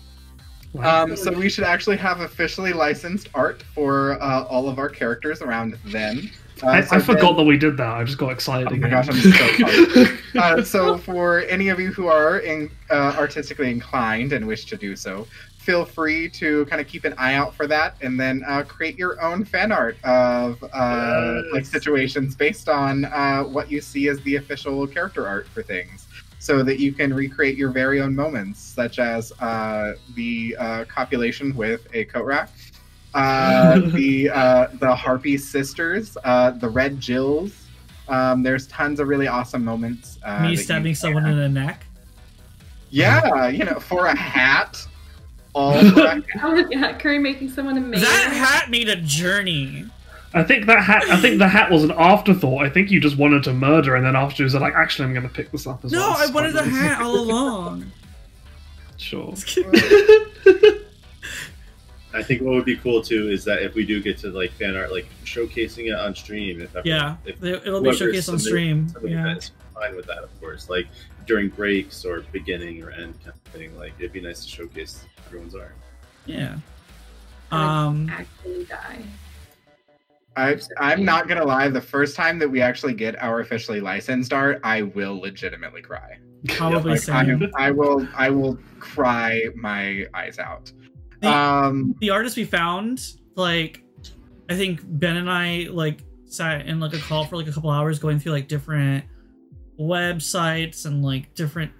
Wow. Um, so we should actually have officially licensed art for uh, all of our characters around then. Uh, I, so I forgot then- that we did that. I just got excited Oh my gosh, I'm so uh, so for any of you who are in, uh, artistically inclined and wish to do so, feel free to kind of keep an eye out for that, and then uh, create your own fan art of uh, like situations based on uh, what you see as the official character art for things. so that you can recreate your very own moments, such as uh, the uh, copulation with a coat rack, uh, the uh, the Harpy sisters, uh, the Red Jills. Um, there's tons of really awesome moments. Uh, Me stabbing someone in the neck. Yeah, you know, for a hat. All for Oh, yeah, Curry making someone a mayor. That hat made a journey. I think that hat. I think the hat was an afterthought. I think you just wanted to murder, and then afterwards, you're like, actually, I'm going to pick this up as No, well. I wanted the hat all along. Sure. I think what would be cool too is that if we do get to like fan art, like showcasing it on stream. If ever, Yeah, if it'll be showcased on stream. Yeah. that is fine with that, of course. Like during breaks or beginning or end kind of thing. Like it'd be nice to showcase everyone's art. Yeah. Um. actually die. I, I'm not gonna lie. The first time that we actually get our officially licensed art, I will legitimately cry. Probably Like, I, same. I will, I will cry my eyes out. The- Um, the artist we found, like, I think Ben and I like sat in like a call for like a couple hours going through like different websites and like different.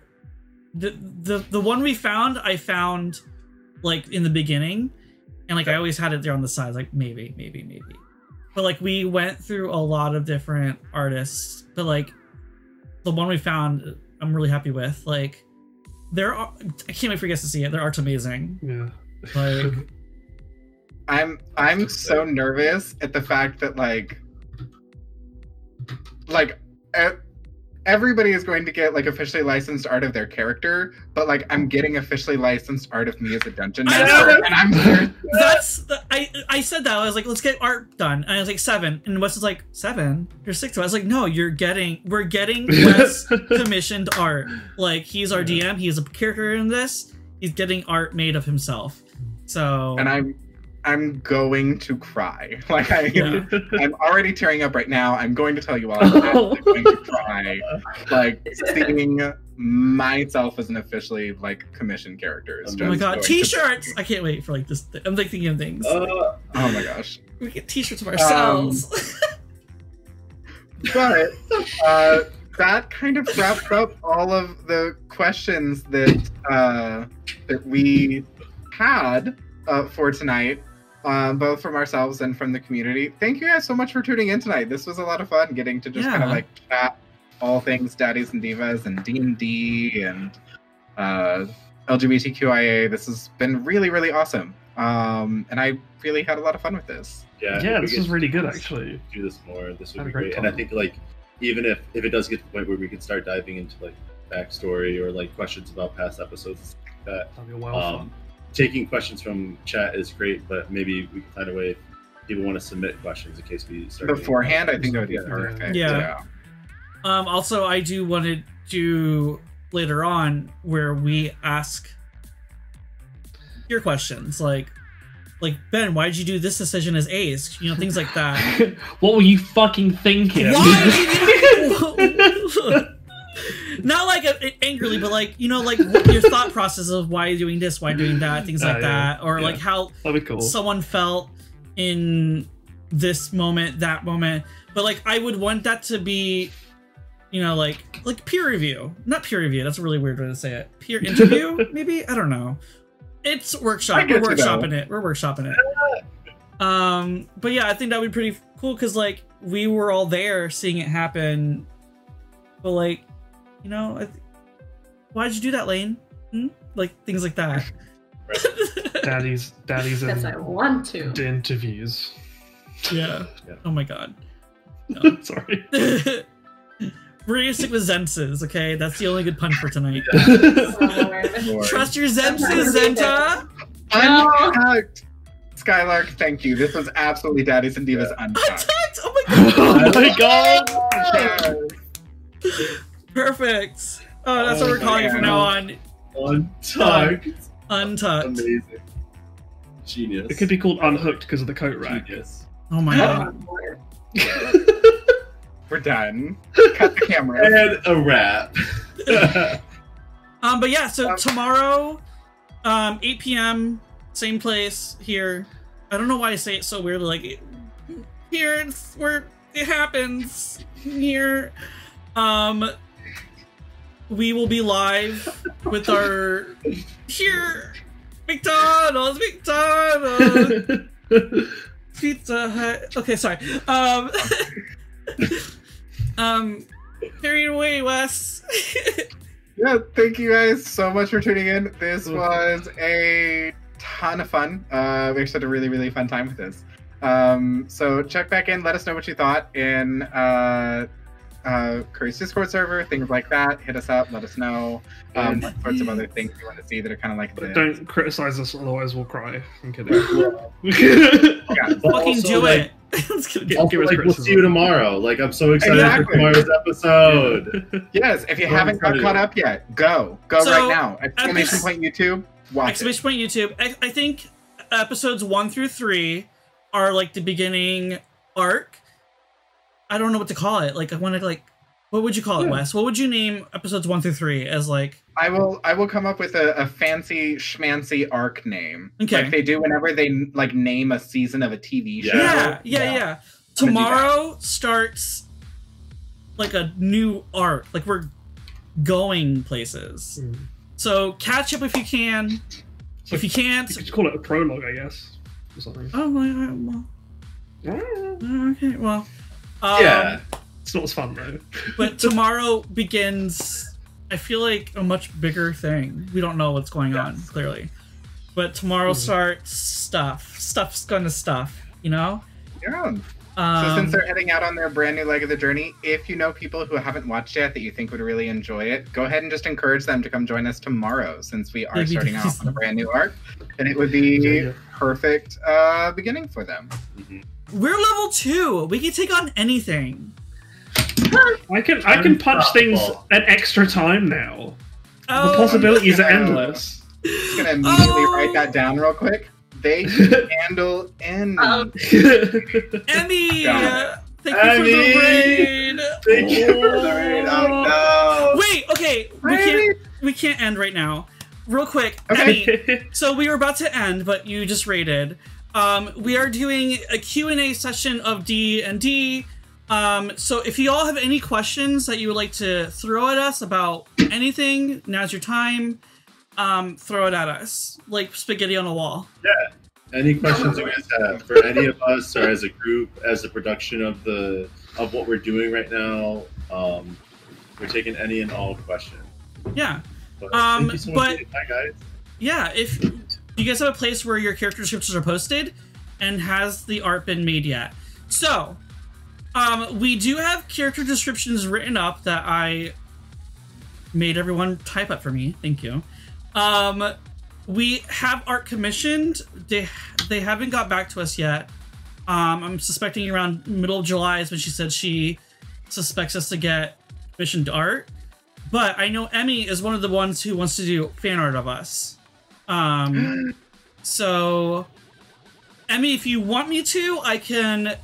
The the the one we found, I found like in the beginning, and like I always had it there on the sides, like maybe, maybe, maybe. But like we went through a lot of different artists, but like the one we found, uh, I'm really happy with. Like, there are I can't wait for you guys to see it. Their art's amazing. Yeah. Like. I'm, I'm so nervous at the fact that like, like, e- everybody is going to get like officially licensed art of their character, but like I'm getting officially licensed art of me as a dungeon I master, know. and I'm here. That's the, I I said that I was like let's get art done and I was like seven and Wes was like seven? You're six? I was like no you're getting we're getting Wes commissioned art. Like he's our DM he's a character in this he's getting art made of himself. So and I'm I'm going to cry. Like I Yeah. I'm already tearing up right now. I'm going to tell you all I'm going to cry. Like seeing myself as an officially like commissioned character. is Oh my god t-shirts I can't wait for like this I'm like thinking of things Uh, Oh my gosh. we get t-shirts of ourselves But uh that kind of wraps up all of the questions that uh that we had uh, for tonight. Uh, both from ourselves and from the community. Thank you guys so much for tuning in tonight. This was a lot of fun getting to just kind of like chat all things daddies and divas and D and D and uh, LGBTQIA. This has been really really awesome, um, and I really had a lot of fun with this. yeah, Yeah, this get was really good actually. Do this more. This would Had be great great. And I think like even if if it does get to the point where we can start diving into like backstory or like questions about past episodes and stuff like that. That'd be a while Um, taking questions from chat is great, but maybe we can find a way if people want to submit questions in case we start Beforehand, I think that would be Yeah. perfect. Yeah. Um, also, I do want to do later on where we ask your questions, like, like Ben, why did you do this decision as ace? You know, things like that. what were you fucking thinking? Why? Not like uh, angrily, but like you know, like your thought process of why you're doing this, why you're doing that, things like Uh, yeah. that, or Yeah. like how cool. someone felt in this moment, that moment. But like I would want that to be, you know, like like peer review. Not peer review, that's a really weird way to say it. Peer interview, maybe? I don't know. It's workshop. We're workshopping it. We're workshopping it. Um, but yeah, I think that would be pretty cool because like we were all there seeing it happen. But like, you know, I th- why'd you do that, Lane? Hmm? Like things like that. Daddy's daddy's Because I want to. the interviews. yeah. Yeah. Oh my god. Sorry. We're gonna stick with Zenses, okay? That's the only good pun for tonight. Lord. Trust your Zenses, Zenta! Untucked. Skylark, thank you. This was absolutely Daddies and Divas Untucked. Untucked! Oh my god! oh my god! Yes. Perfect! Oh, that's what Oh we're calling it from now on. Untucked. Untucked. Amazing. Genius. It could be called unhooked because of the coat rack. Genius. Oh my god. We're done. Cut the camera. and a wrap. Um, but yeah, so Um, tomorrow, um, 8 p.m., same place here. I don't know why I say it so weirdly. Like it, here, it's where it happens. Here, um, we will be live with our here McDonald's, McDonald's, Pizza Hut. Okay, sorry. Um, um, carry it away, Wes. Yeah, thank you guys so much for tuning in. This was a ton of fun. Uh, we actually had a really, really fun time with this. Um, so check back in. Let us know what you thought in uh, uh, Curry's Discord server, things like that. Hit us up. Let us know um, what sorts of other things you want to see that are kind of like But this. don't criticize us, otherwise we'll cry. I'm kidding. Yeah. Fucking also, do like, it. Let's go. Give- Also, give us like, we'll see you tomorrow. Like, I'm so excited Exactly. for tomorrow's episode. Yes, if you haven't got caught up yet, go. Go So, right now. Exclamation point YouTube. Watch Exclamation point YouTube. I, I think episodes one through three are like the beginning arc. I don't know what to call it. Like I want to like, what would you call it, Yeah. Wes? What would you name episodes one through three as like? I will. I will come up with a, a fancy schmancy arc name, Okay. like they do whenever they like name a season of a TV show. Yeah, yeah, yeah. I'm gonna do that. Tomorrow starts like a new arc. Like we're going places. Hmm. So catch up if you can. If you can't, You could call it a prologue, I guess, or something. oh well, well, okay, well, um, Yeah. It's not as fun though. But tomorrow begins. I feel like a much bigger thing. We don't know what's going on clearly, but tomorrow Mhm. starts stuff. Stuff's gonna stuff. You know. Yeah. So Um, since they're heading out on their brand new leg of the journey, if you know people who haven't watched yet that you think would really enjoy it, go ahead and just encourage them to come join us tomorrow since we are starting because- off on a brand new arc. And it would be Yeah. perfect uh, beginning for them. Mhm. We're level two. We can take on anything. I can I can punch things an extra time now. Oh, the possibilities are Yeah. endless. Just gonna immediately Oh. write that down real quick. They can handle any. Oh. Um, Emmy, Got it. thank you Emmy! for the raid. Thank you for the raid. oh, no. Oh. Wait, okay, we can't we can't end right now. Real quick, Okay. Emmy. So we were about to end, but you just rated. Um, we are doing a Q&A session of D and D. Um, so if you all have any questions that you would like to throw at us about anything, now's your time. Um, throw it at us like spaghetti on a wall. Yeah. Any questions you guys have for any of us or as a group, as a production of the of what we're doing right now? Um, we're taking any and all questions. Yeah, But Um, so but- time, guys. yeah. If you guys have a place where your character descriptions are posted, and has the art been made yet? So, um, we do have character descriptions written up that I made everyone type up for me. Thank you. Um, we have art commissioned. They they haven't got back to us yet. Um, I'm suspecting around middle of July is when she said she suspects us to get commissioned art. But I know Emmy is one of the ones who wants to do fan art of us. Um, so Emmy, if you want me to, I can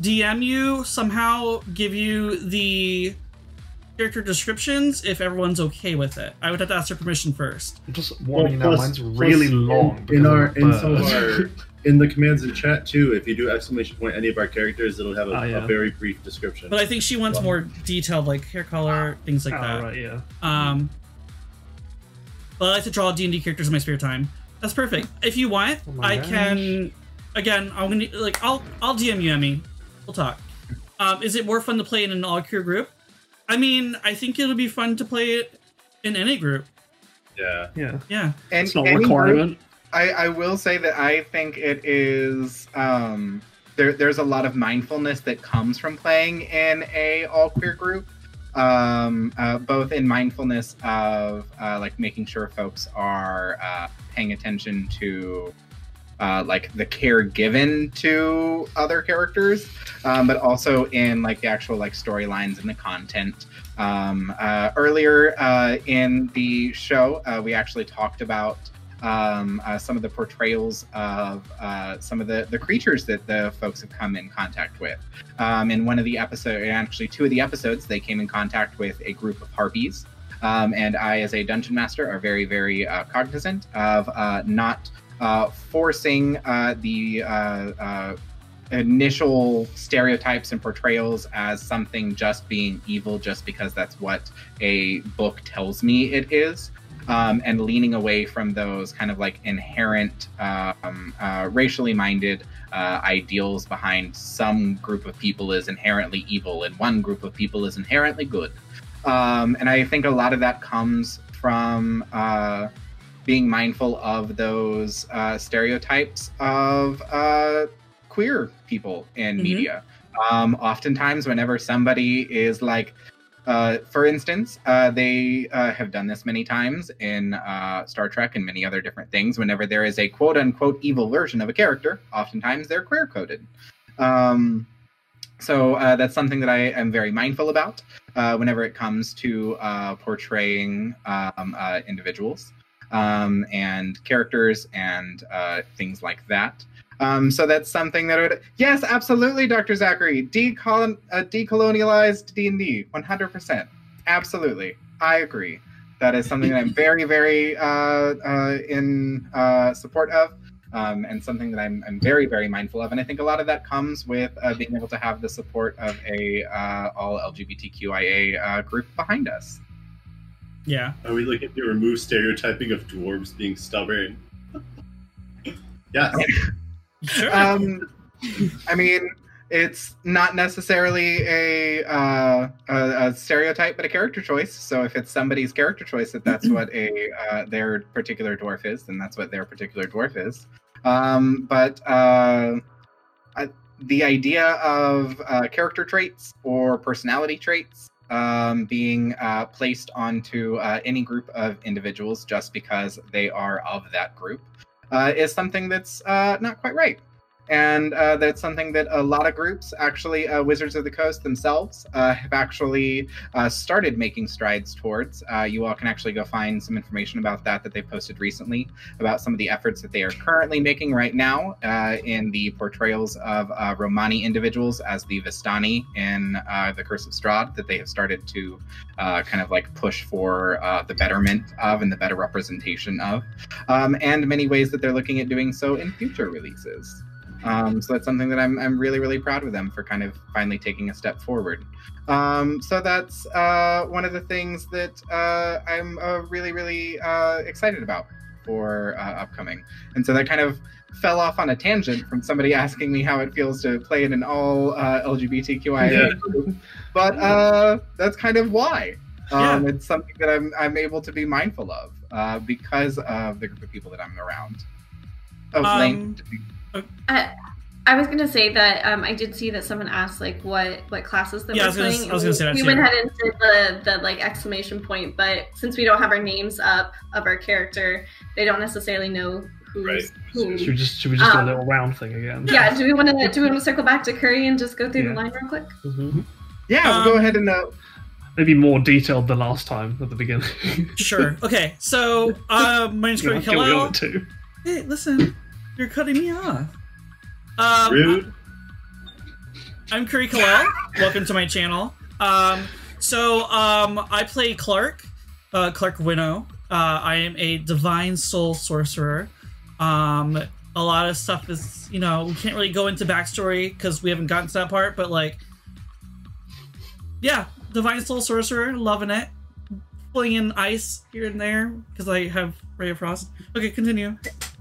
DM you somehow, give you the character descriptions if everyone's okay with it. I would have to ask her permission first. I'm just warning you now, plus- mine's really long. In, because our in some of our in the commands in chat too, if you do exclamation point any of our characters, it'll have a, Oh, yeah. a very brief description. But I think she wants more detailed, like hair color, things like Oh, that. right, yeah. Um, but I like to draw D and D characters in my spare time. That's perfect. If you want, Oh my I can. Again, I'm gonna like I'll I'll DM you, Emmy. We'll talk. Um, is it more fun to play in an all crew group? I mean, I think it'll be fun to play it in any group. yeah, Yeah. Yeah. And It's not a any group- requirement. I, I will say that I think it is um, there. There's a lot of mindfulness that comes from playing in a all queer group, um, uh, both in mindfulness of uh, like making sure folks are uh, paying attention to uh, like the care given to other characters, um, but also in like the actual like storylines and the content. Um, uh, earlier uh, in the show, uh, we actually talked about um, uh, some of the portrayals of uh, some of the, the creatures that the folks have come in contact with. Um, in one of the episodes, actually two of the episodes, they came in contact with a group of harpies. Um, and I, as a dungeon master, are very, very uh, cognizant of uh, not uh, forcing uh, the initial stereotypes and portrayals as something just being evil just because that's what a book tells me it is um, and leaning away from those kind of like inherent um, uh, racially minded uh, ideals behind some group of people is inherently evil and one group of people is inherently good um, and i think a lot of that comes from uh, being mindful of those uh, stereotypes of uh, queer people in Mhm. media. Um, oftentimes, whenever somebody is like, uh, for instance, uh, they uh, have done this many times in uh, Star Trek and many other different things. Whenever there is a quote unquote evil version of a character, oftentimes they're queer coded. Um, so uh, that's something that I am very mindful about uh, whenever it comes to portraying um, individuals um, and characters and things like that. Um, so that's something that I would. Yes, absolutely, Dr. Zachary. Decolon, uh, decolonialized D and D, one hundred percent. Absolutely, I agree. That is something that I'm very, very uh, uh, in uh, support of, um, and something that I'm, I'm very, very mindful of. And I think a lot of that comes with uh, being able to have the support of a uh, all LGBTQIA uh, group behind us. Yeah. Are we looking to remove stereotyping of dwarves being stubborn? yes. Sure. um, I mean, it's not necessarily a, uh, a, a stereotype, but a character choice. So if it's somebody's character choice that that's what a uh, their particular dwarf is, then that's what their particular dwarf is. Um, but uh, I, the idea of uh, character traits or personality traits um, being uh, placed onto uh, any group of individuals just because they are of that group uh, is something that's uh, not quite right. And uh, that's something that a lot of groups, actually, uh, Wizards of the Coast themselves, uh, have actually uh, started making strides towards. Uh, you all can actually go find some information about that that they posted recently about some of the efforts that they are currently making right now uh, in the portrayals of Romani individuals as the Vistani in The Curse of Strahd that they have started to kind of like push for the betterment of and the better representation of um, and many ways that they're looking at doing so in future releases. Um, so that's something that I'm, I'm really, really proud of them for kind of finally taking a step forward. Um, so that's uh, one of the things that uh, I'm uh, really, really uh, excited about for uh, upcoming. And so that kind of fell off on a tangent from somebody asking me how it feels to play in an all uh, LGBTQIA Yeah. group. But uh, that's kind of why. Um, It's something that I'm, I'm able to be mindful of uh, because of the group of people that I'm around. Oh, Um, Lane, I was gonna say that um, I did see that someone asked like what what classes that Yeah, I we're was gonna- I was gonna say that we too. went ahead and did the the like exclamation point, but since we don't have our names up of our character, they don't necessarily know who's Right. who. Should we just should we just do Um, a little round thing again? Yeah, do we want to do we want to circle back to Curry and just go through Yeah. the line real quick? Mhm. yeah, we'll go um, ahead and uh, Maybe more detailed than last time at the beginning. Sure. Okay. So, uh, my name's Yeah, Curry can we go Hillel. with two? Hey, listen, you're cutting me off. Um, Rude. I'm Curry Kalel. Welcome to my channel. Um, so um, I play Clark, uh, Clark Winnow. Uh, I am a divine soul sorcerer. Um, a lot of stuff is, you know, we can't really go into backstory because we haven't gotten to that part. But like, yeah, divine soul sorcerer, loving it. Pulling in ice here and there because I have Ray of Frost. Okay, continue.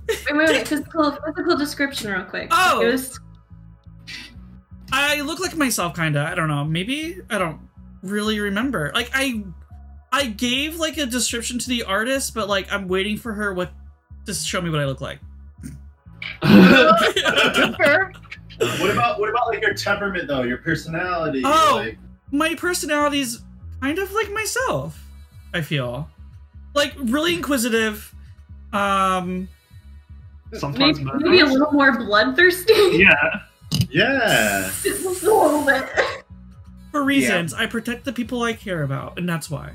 Wait, wait, wait. Physical physical description real quick. Oh! It was I look like myself, kinda. I don't know. Maybe I don't really remember. Like I, I gave like a description to the artist, but like I'm waiting for her what to show me what I look like. fair. What about what about like your temperament though? Your personality? Oh. Like, My personality's kind of like myself. I feel like really inquisitive. Um, Sometimes maybe, maybe a little more bloodthirsty. Yeah. yeah. Just a little bit. for reasons I protect the people I care about, and that's why.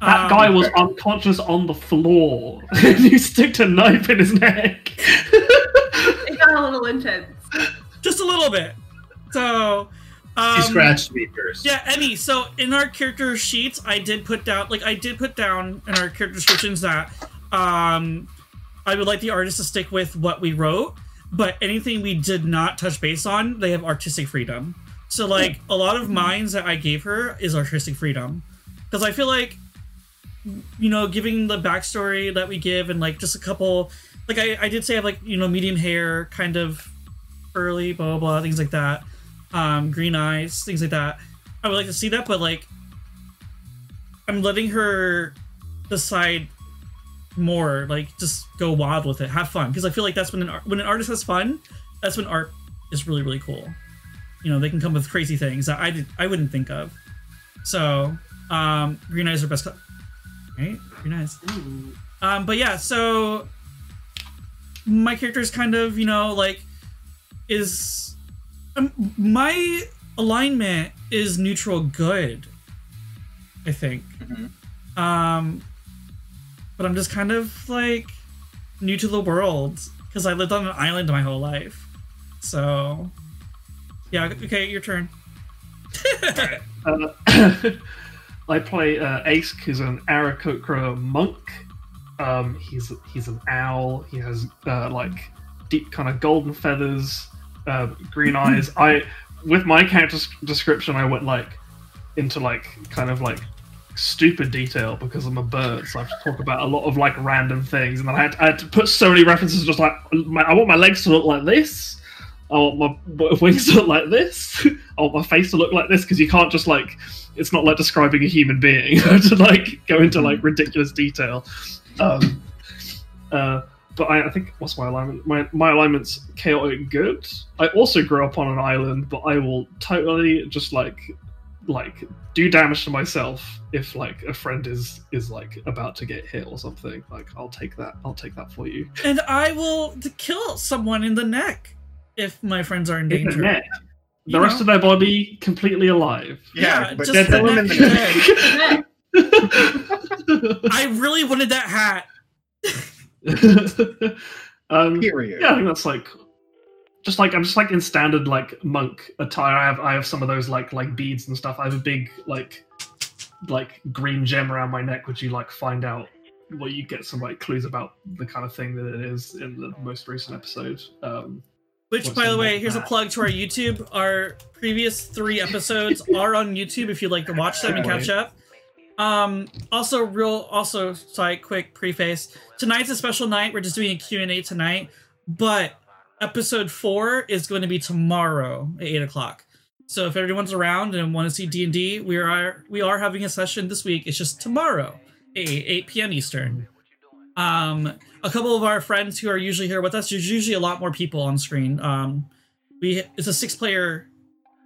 That Um, guy was unconscious on the floor. and you sticked a knife in his neck. It got a little intense. just a little bit. So, um, he scratched me first. Yeah, Emmy. So in our character sheets, I did put down like I did put down in our character descriptions that um I would like the artist to stick with what we wrote. but anything we did not touch base on, they have artistic freedom. So like a lot of mines that I gave her is artistic freedom, because I feel like, you know, giving the backstory that we give and like just a couple, like I, I did say I have like you know medium hair, kind of early, blah blah blah, things like that, um, green eyes, things like that. I would like to see that, but like, I'm letting her decide more. Like, just go wild with it, have fun, because I feel like that's when an when an artist has fun, that's when art is really really cool. You know, they can come with crazy things that I did I wouldn't think of. So, um, green eyes are best. Co- right, green eyes. Um, but yeah, so my character is kind of you know like is um, my alignment is neutral good. I think. Mhm. Um, but I'm just kind of like new to the world because I lived on an island my whole life. So, yeah. Okay, your turn. Uh, I play uh, Ace, who's an Aarakocra monk. Um, he's he's an owl. He has uh, like deep kind of golden feathers, uh, green eyes. I with my character description, I went like into like kind of like stupid detail because I'm a bird, so I have to talk about a lot of like random things, and then I had, I had to put so many references, just like my, I want my legs to look like this. I want my wings to look like this. I want my face to look like this because you can't just like it's not like describing a human being to like go into like ridiculous detail. Um, uh, but I, I think what's my alignment? My my alignment's chaotic good. I also grew up on an island, but I will totally just like like do damage to myself if like a friend is is like about to get hit or something. Like I'll take that. I'll take that for you. And I will t- kill someone in the neck if my friends are in In the danger. neck. The You rest know? of their body completely alive. Yeah, Yeah, but just dead the them the neck. neck. I really wanted that hat. um, Period. yeah, I think that's like just like I'm just like in standard like monk attire. I have I have some of those like like beads and stuff. I have a big like like green gem around my neck, which you like find out well you get some like clues about the kind of thing that it is in the most recent episode. Um, Which, by the way, that here's a plug to our YouTube. Our previous three episodes are on YouTube if you'd like to watch them and catch up. Um, also, real, also, sorry, quick preface. Tonight's a special night. We're just doing a Q&A tonight, but episode four is going to be tomorrow at eight o'clock. So if everyone's around and want to see D and D, we are we are having a session this week. It's just tomorrow, at eight p.m. Eastern. Um, a couple of our friends who are usually here with us. There's usually a lot more people on screen. Um, we it's a six-player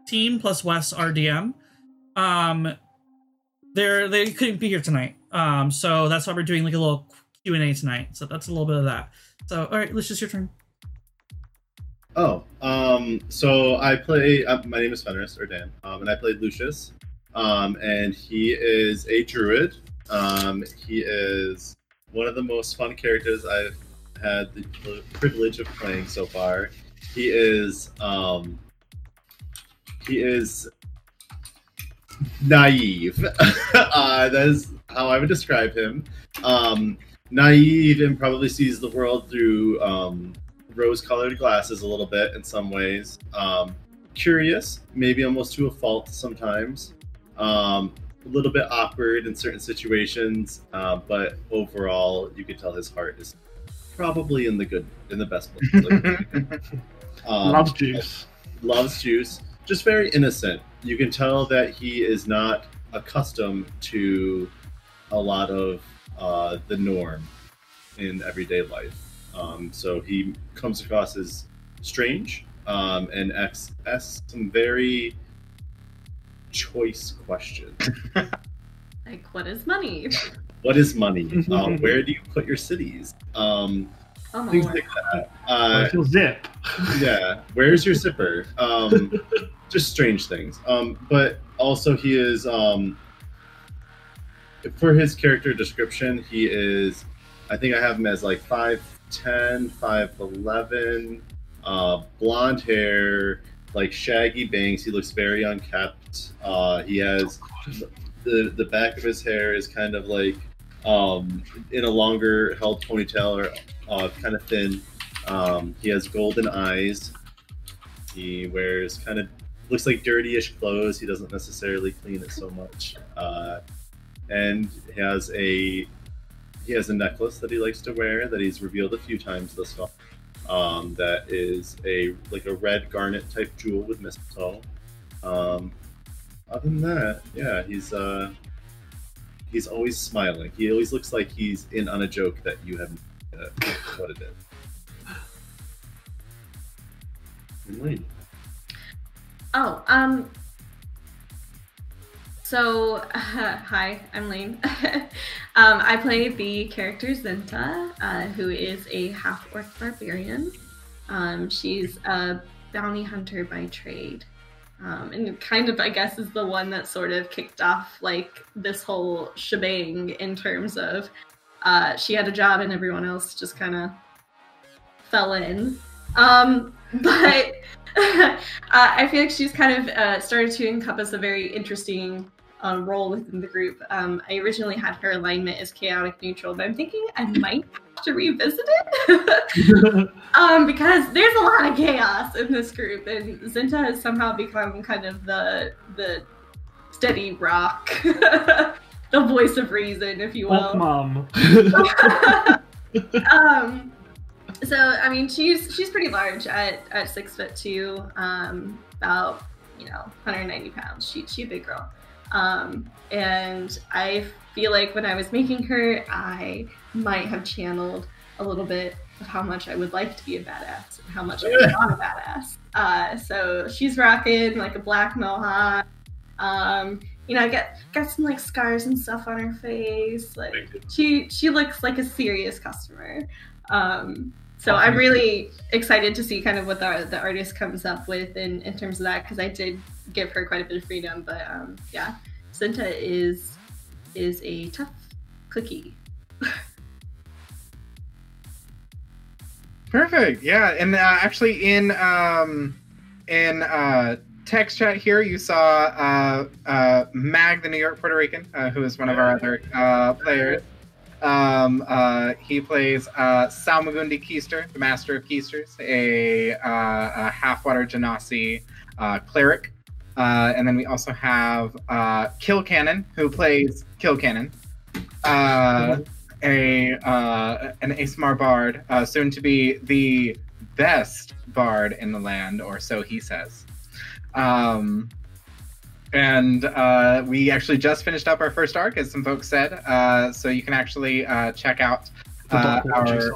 team plus Wes RDM. Um, they're they couldn't be here tonight. Um, so that's why we're doing like a little Q and A tonight. So that's a little bit of that. So all right, let's just your turn. Oh, um, so I play. Uh, my name is Fenris or Dan, um, and I played Lucius, um, and he is a druid. Um, he is one of the most fun characters I've had the privilege of playing so far. He is, um, he is naive. uh, that is how I would describe him. Um, naive and probably sees the world through um, rose-colored glasses a little bit in some ways. Um, curious, maybe almost to a fault sometimes. Um, a little bit awkward in certain situations, uh, but overall, you could tell his heart is probably in the good, in the best place. um, loves juice. loves juice. Just very innocent. You can tell that he is not accustomed to a lot of uh, the norm in everyday life. Um, so he comes across as strange um, and asks, asks some very choice questions. Like, what is money? What is money? uh, where do you put your cities? Um, Oh things lord. like that. Uh, Where's your zip? yeah where's your zipper um just strange things um but also he is um for his character description he is i think i have him as like 5'10 5'11 uh blonde hair like shaggy bangs he looks very unkept uh he has the the back of his hair is kind of like um in a longer held ponytail or uh kind of thin Um, he has golden eyes. He wears kind of looks like dirty-ish clothes. He doesn't necessarily clean it so much. Uh, and has a he has a necklace that he likes to wear that he's revealed a few times thus far. Um, that is a like a red garnet type jewel with mistletoe. Um, other than that, yeah, he's uh, he's always smiling. He always looks like he's in on a joke that you haven't uh, what it is. Oh, um. So, uh, hi, I'm Lane. um, I play the character Zenta, uh, who is a half orc barbarian. Um, she's a bounty hunter by trade. Um, and kind of, I guess, is the one that sort of kicked off like this whole shebang in terms of uh, she had a job and everyone else just kind of fell in. Um, but uh, I feel like she's kind of uh, started to encompass a very interesting uh, role within the group. Um, I originally had her alignment as chaotic neutral, but I'm thinking I might have to revisit it um, because there's a lot of chaos in this group, and Zenta has somehow become kind of the the steady rock, the voice of reason, if you will. mom. um, so I mean, she's she's pretty large at at six foot two, um, about you know 190 pounds. She she a big girl, um, and I feel like when I was making her, I might have channeled a little bit of how much I would like to be a badass and how much I not a badass. Uh, so she's rocking like a black mohawk. Um, you know, got got some like scars and stuff on her face. Like she she looks like a serious customer. Um, so I'm really excited to see kind of what the, the artist comes up with in, in terms of that because I did give her quite a bit of freedom. But um, yeah, Zenta is is a tough cookie. Perfect. Yeah, and uh, actually in um in uh text chat here you saw uh uh Mag the New York Puerto Rican uh, who is one of our other uh players. Um uh he plays uh Salmagundi Keister, the master of Keisters, a uh a half-water Genasi uh cleric. Uh, and then we also have uh, Kill Cannon, who plays Kill Cannon. Uh, a an Aasimar bard, uh, soon to be the best bard in the land, or so he says. Um, and uh, we actually just finished up our first arc, as some folks said. Uh, so you can actually uh, check out uh, our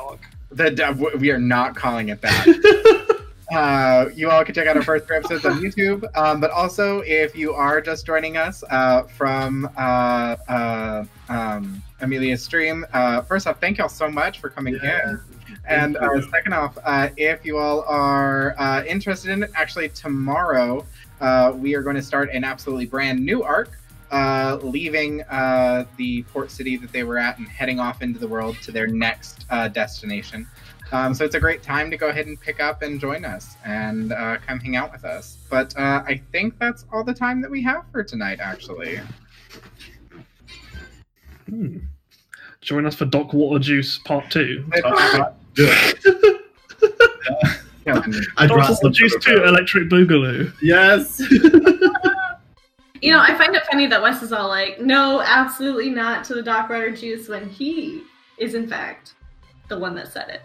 the. We are not calling it that. Uh, you all can check out our first three episodes on YouTube. Um, but also, if you are just joining us uh, from uh, uh, um, Amelia's stream, uh, first off, thank y'all so much for coming Yeah. in. And uh, second off, uh, if you all are uh, interested in it, actually tomorrow uh, we are going to start an absolutely brand new arc, uh, leaving uh, the port city that they were at and heading off into the world to their next uh, destination. Um, so it's a great time to go ahead and pick up and join us and uh, come hang out with us. But uh, I think that's all the time that we have for tonight, actually. Hmm. Join us for Doc Water Juice Part 2. I Doc brought some Juice for 2 the- Electric Boogaloo. Yes. You know, I find it funny that Wes is all like, "No, absolutely not" to the Doc Rider juice when he is in fact the one that said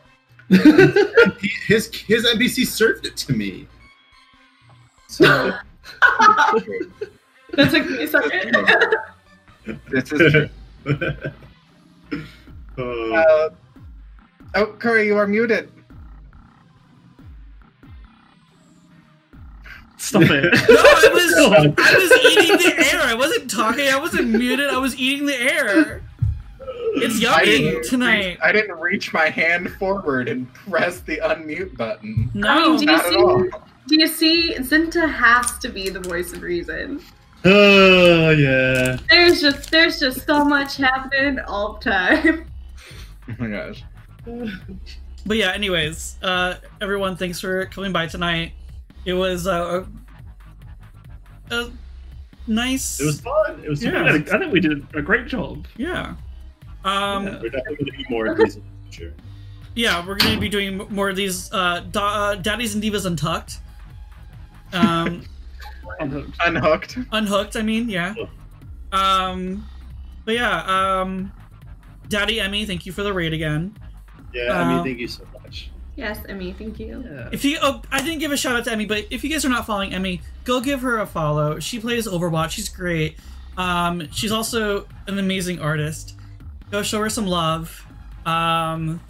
it. His his NPC served it to me. So that took me a second. this is true. Uh, Uh, oh, Curry, you are muted. Stop it. No, I was I was eating the air. I wasn't talking. I wasn't muted. I was eating the air. It's I yummy didn't tonight. Reach, I didn't reach my hand forward and press the unmute button. No, I mean, do you Not at all. see? Do you see? Zenta has to be the voice of reason. oh yeah. There's just there's just so much happening all the time. Oh my gosh. but yeah. Anyways, uh, everyone, thanks for coming by tonight. It was uh, a, a nice. It was fun. It was Yeah, I fun. think- I think we did a great job. yeah. Um, Yeah, we're definitely gonna do more of these in the future. yeah, we're gonna be doing more of these uh, da- uh Daddies and Divas Untucked. Um, Unhooked. Unhooked. unhooked. I mean, yeah. Um, but yeah, um, Daddy Emmy, thank you for the raid again. Yeah, I Uh, mean, thank you so much. Yes, Emmy, thank you. Yeah. If you, oh, I didn't give a shout out to Emmy, but if you guys are not following Emmy, go give her a follow. She plays Overwatch. She's great. Um, she's also an amazing artist. Go show her some love. Um,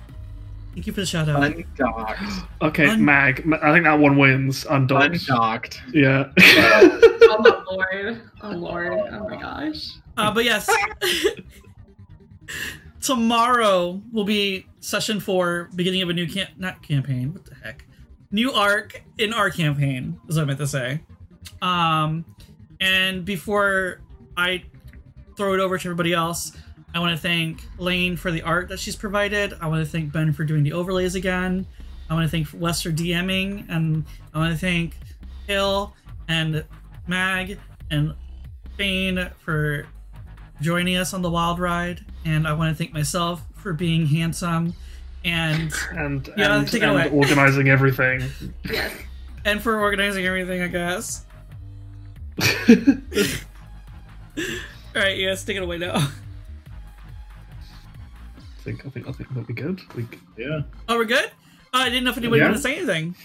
thank you for the shout out. Undocked. Okay, Un- Mag. I think that one wins. Undocked. Undocked. Yeah. Oh my lord. Oh lord. Oh my gosh. Uh, but yes, tomorrow will be session four, beginning of a new camp, not campaign. What the heck? New arc in our campaign is what I meant to say. Um, and before I throw it over to everybody else, I want to thank Lane for the art that she's provided. I want to thank Ben for doing the overlays again. I want to thank Wes for DMing, and I want to thank Hill and Mag and Bane for joining us on the wild ride. And I want to thank myself for being handsome and and Yeah, and, take it and away. organizing everything. Yes. and for organizing everything, I guess. All right, yes, take it away now. I think I think I think that'll be good. We, Yeah. Oh, we're good. Oh, I didn't know if anybody Yeah. wanted to say anything.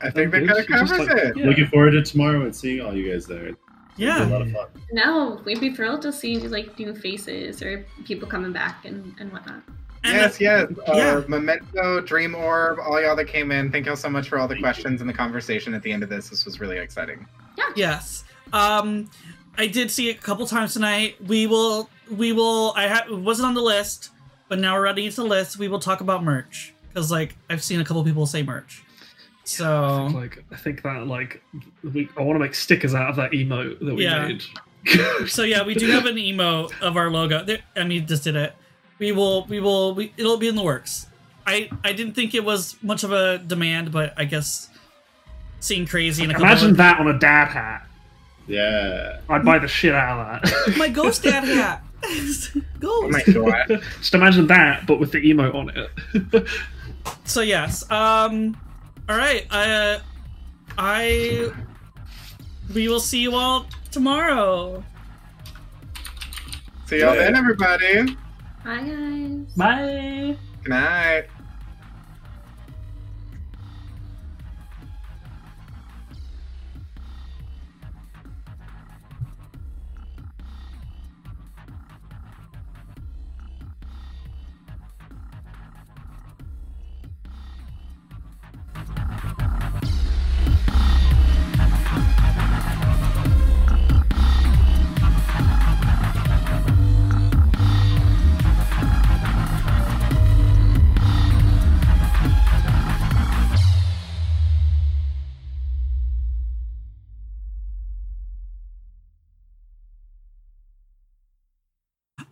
I think that Good. kind of Just covers like- it. Yeah. Looking forward to tomorrow and seeing all you guys there. It's a lot Yeah, of fun. No, we'd be thrilled to see like new faces or people coming back and, and whatnot. And yes, yes. yeah. Uh, Memento, Dream Orb, all y'all that came in. Thank y'all so much for all the Thank you. questions and the conversation at the end of this. This was really exciting. Yeah. Yes. Um, I did see it a couple times tonight. We will. We will. I ha- wasn't on the list, but now we're adding it to the list. We will talk about merch because, like, I've seen a couple people say merch. I So think, like I think that like we I want to make stickers out of that emote that we Yeah. made. so yeah, we do have an emo of our logo. There, I mean, just did it. We will. We will. We, it'll be in the works. I I didn't think it was much of a demand, but I guess seeing crazy and a couple Imagine of, that on a dad hat. Yeah. I'd buy the shit out of that. my ghost dad hat. ghost. My god. Just imagine that, but with the emote on it. so yes um all right uh i we will see you all tomorrow See y'all Yeah. then, everybody. Bye, guys. bye Good night.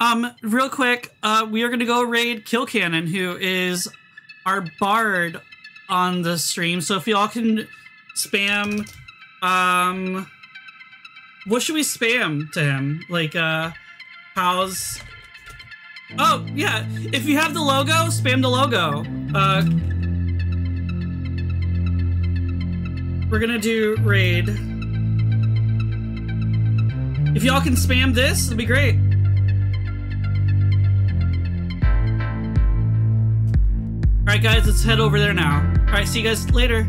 Um real quick uh we are gonna go raid kill cannon who is our bard on the stream. So if y'all can spam um what should we spam to him? Like uh how's oh yeah if you have the logo spam the logo. Uh we're gonna do raid. If y'all can spam this it'd be great all right guys let's head over there now. All right see you guys later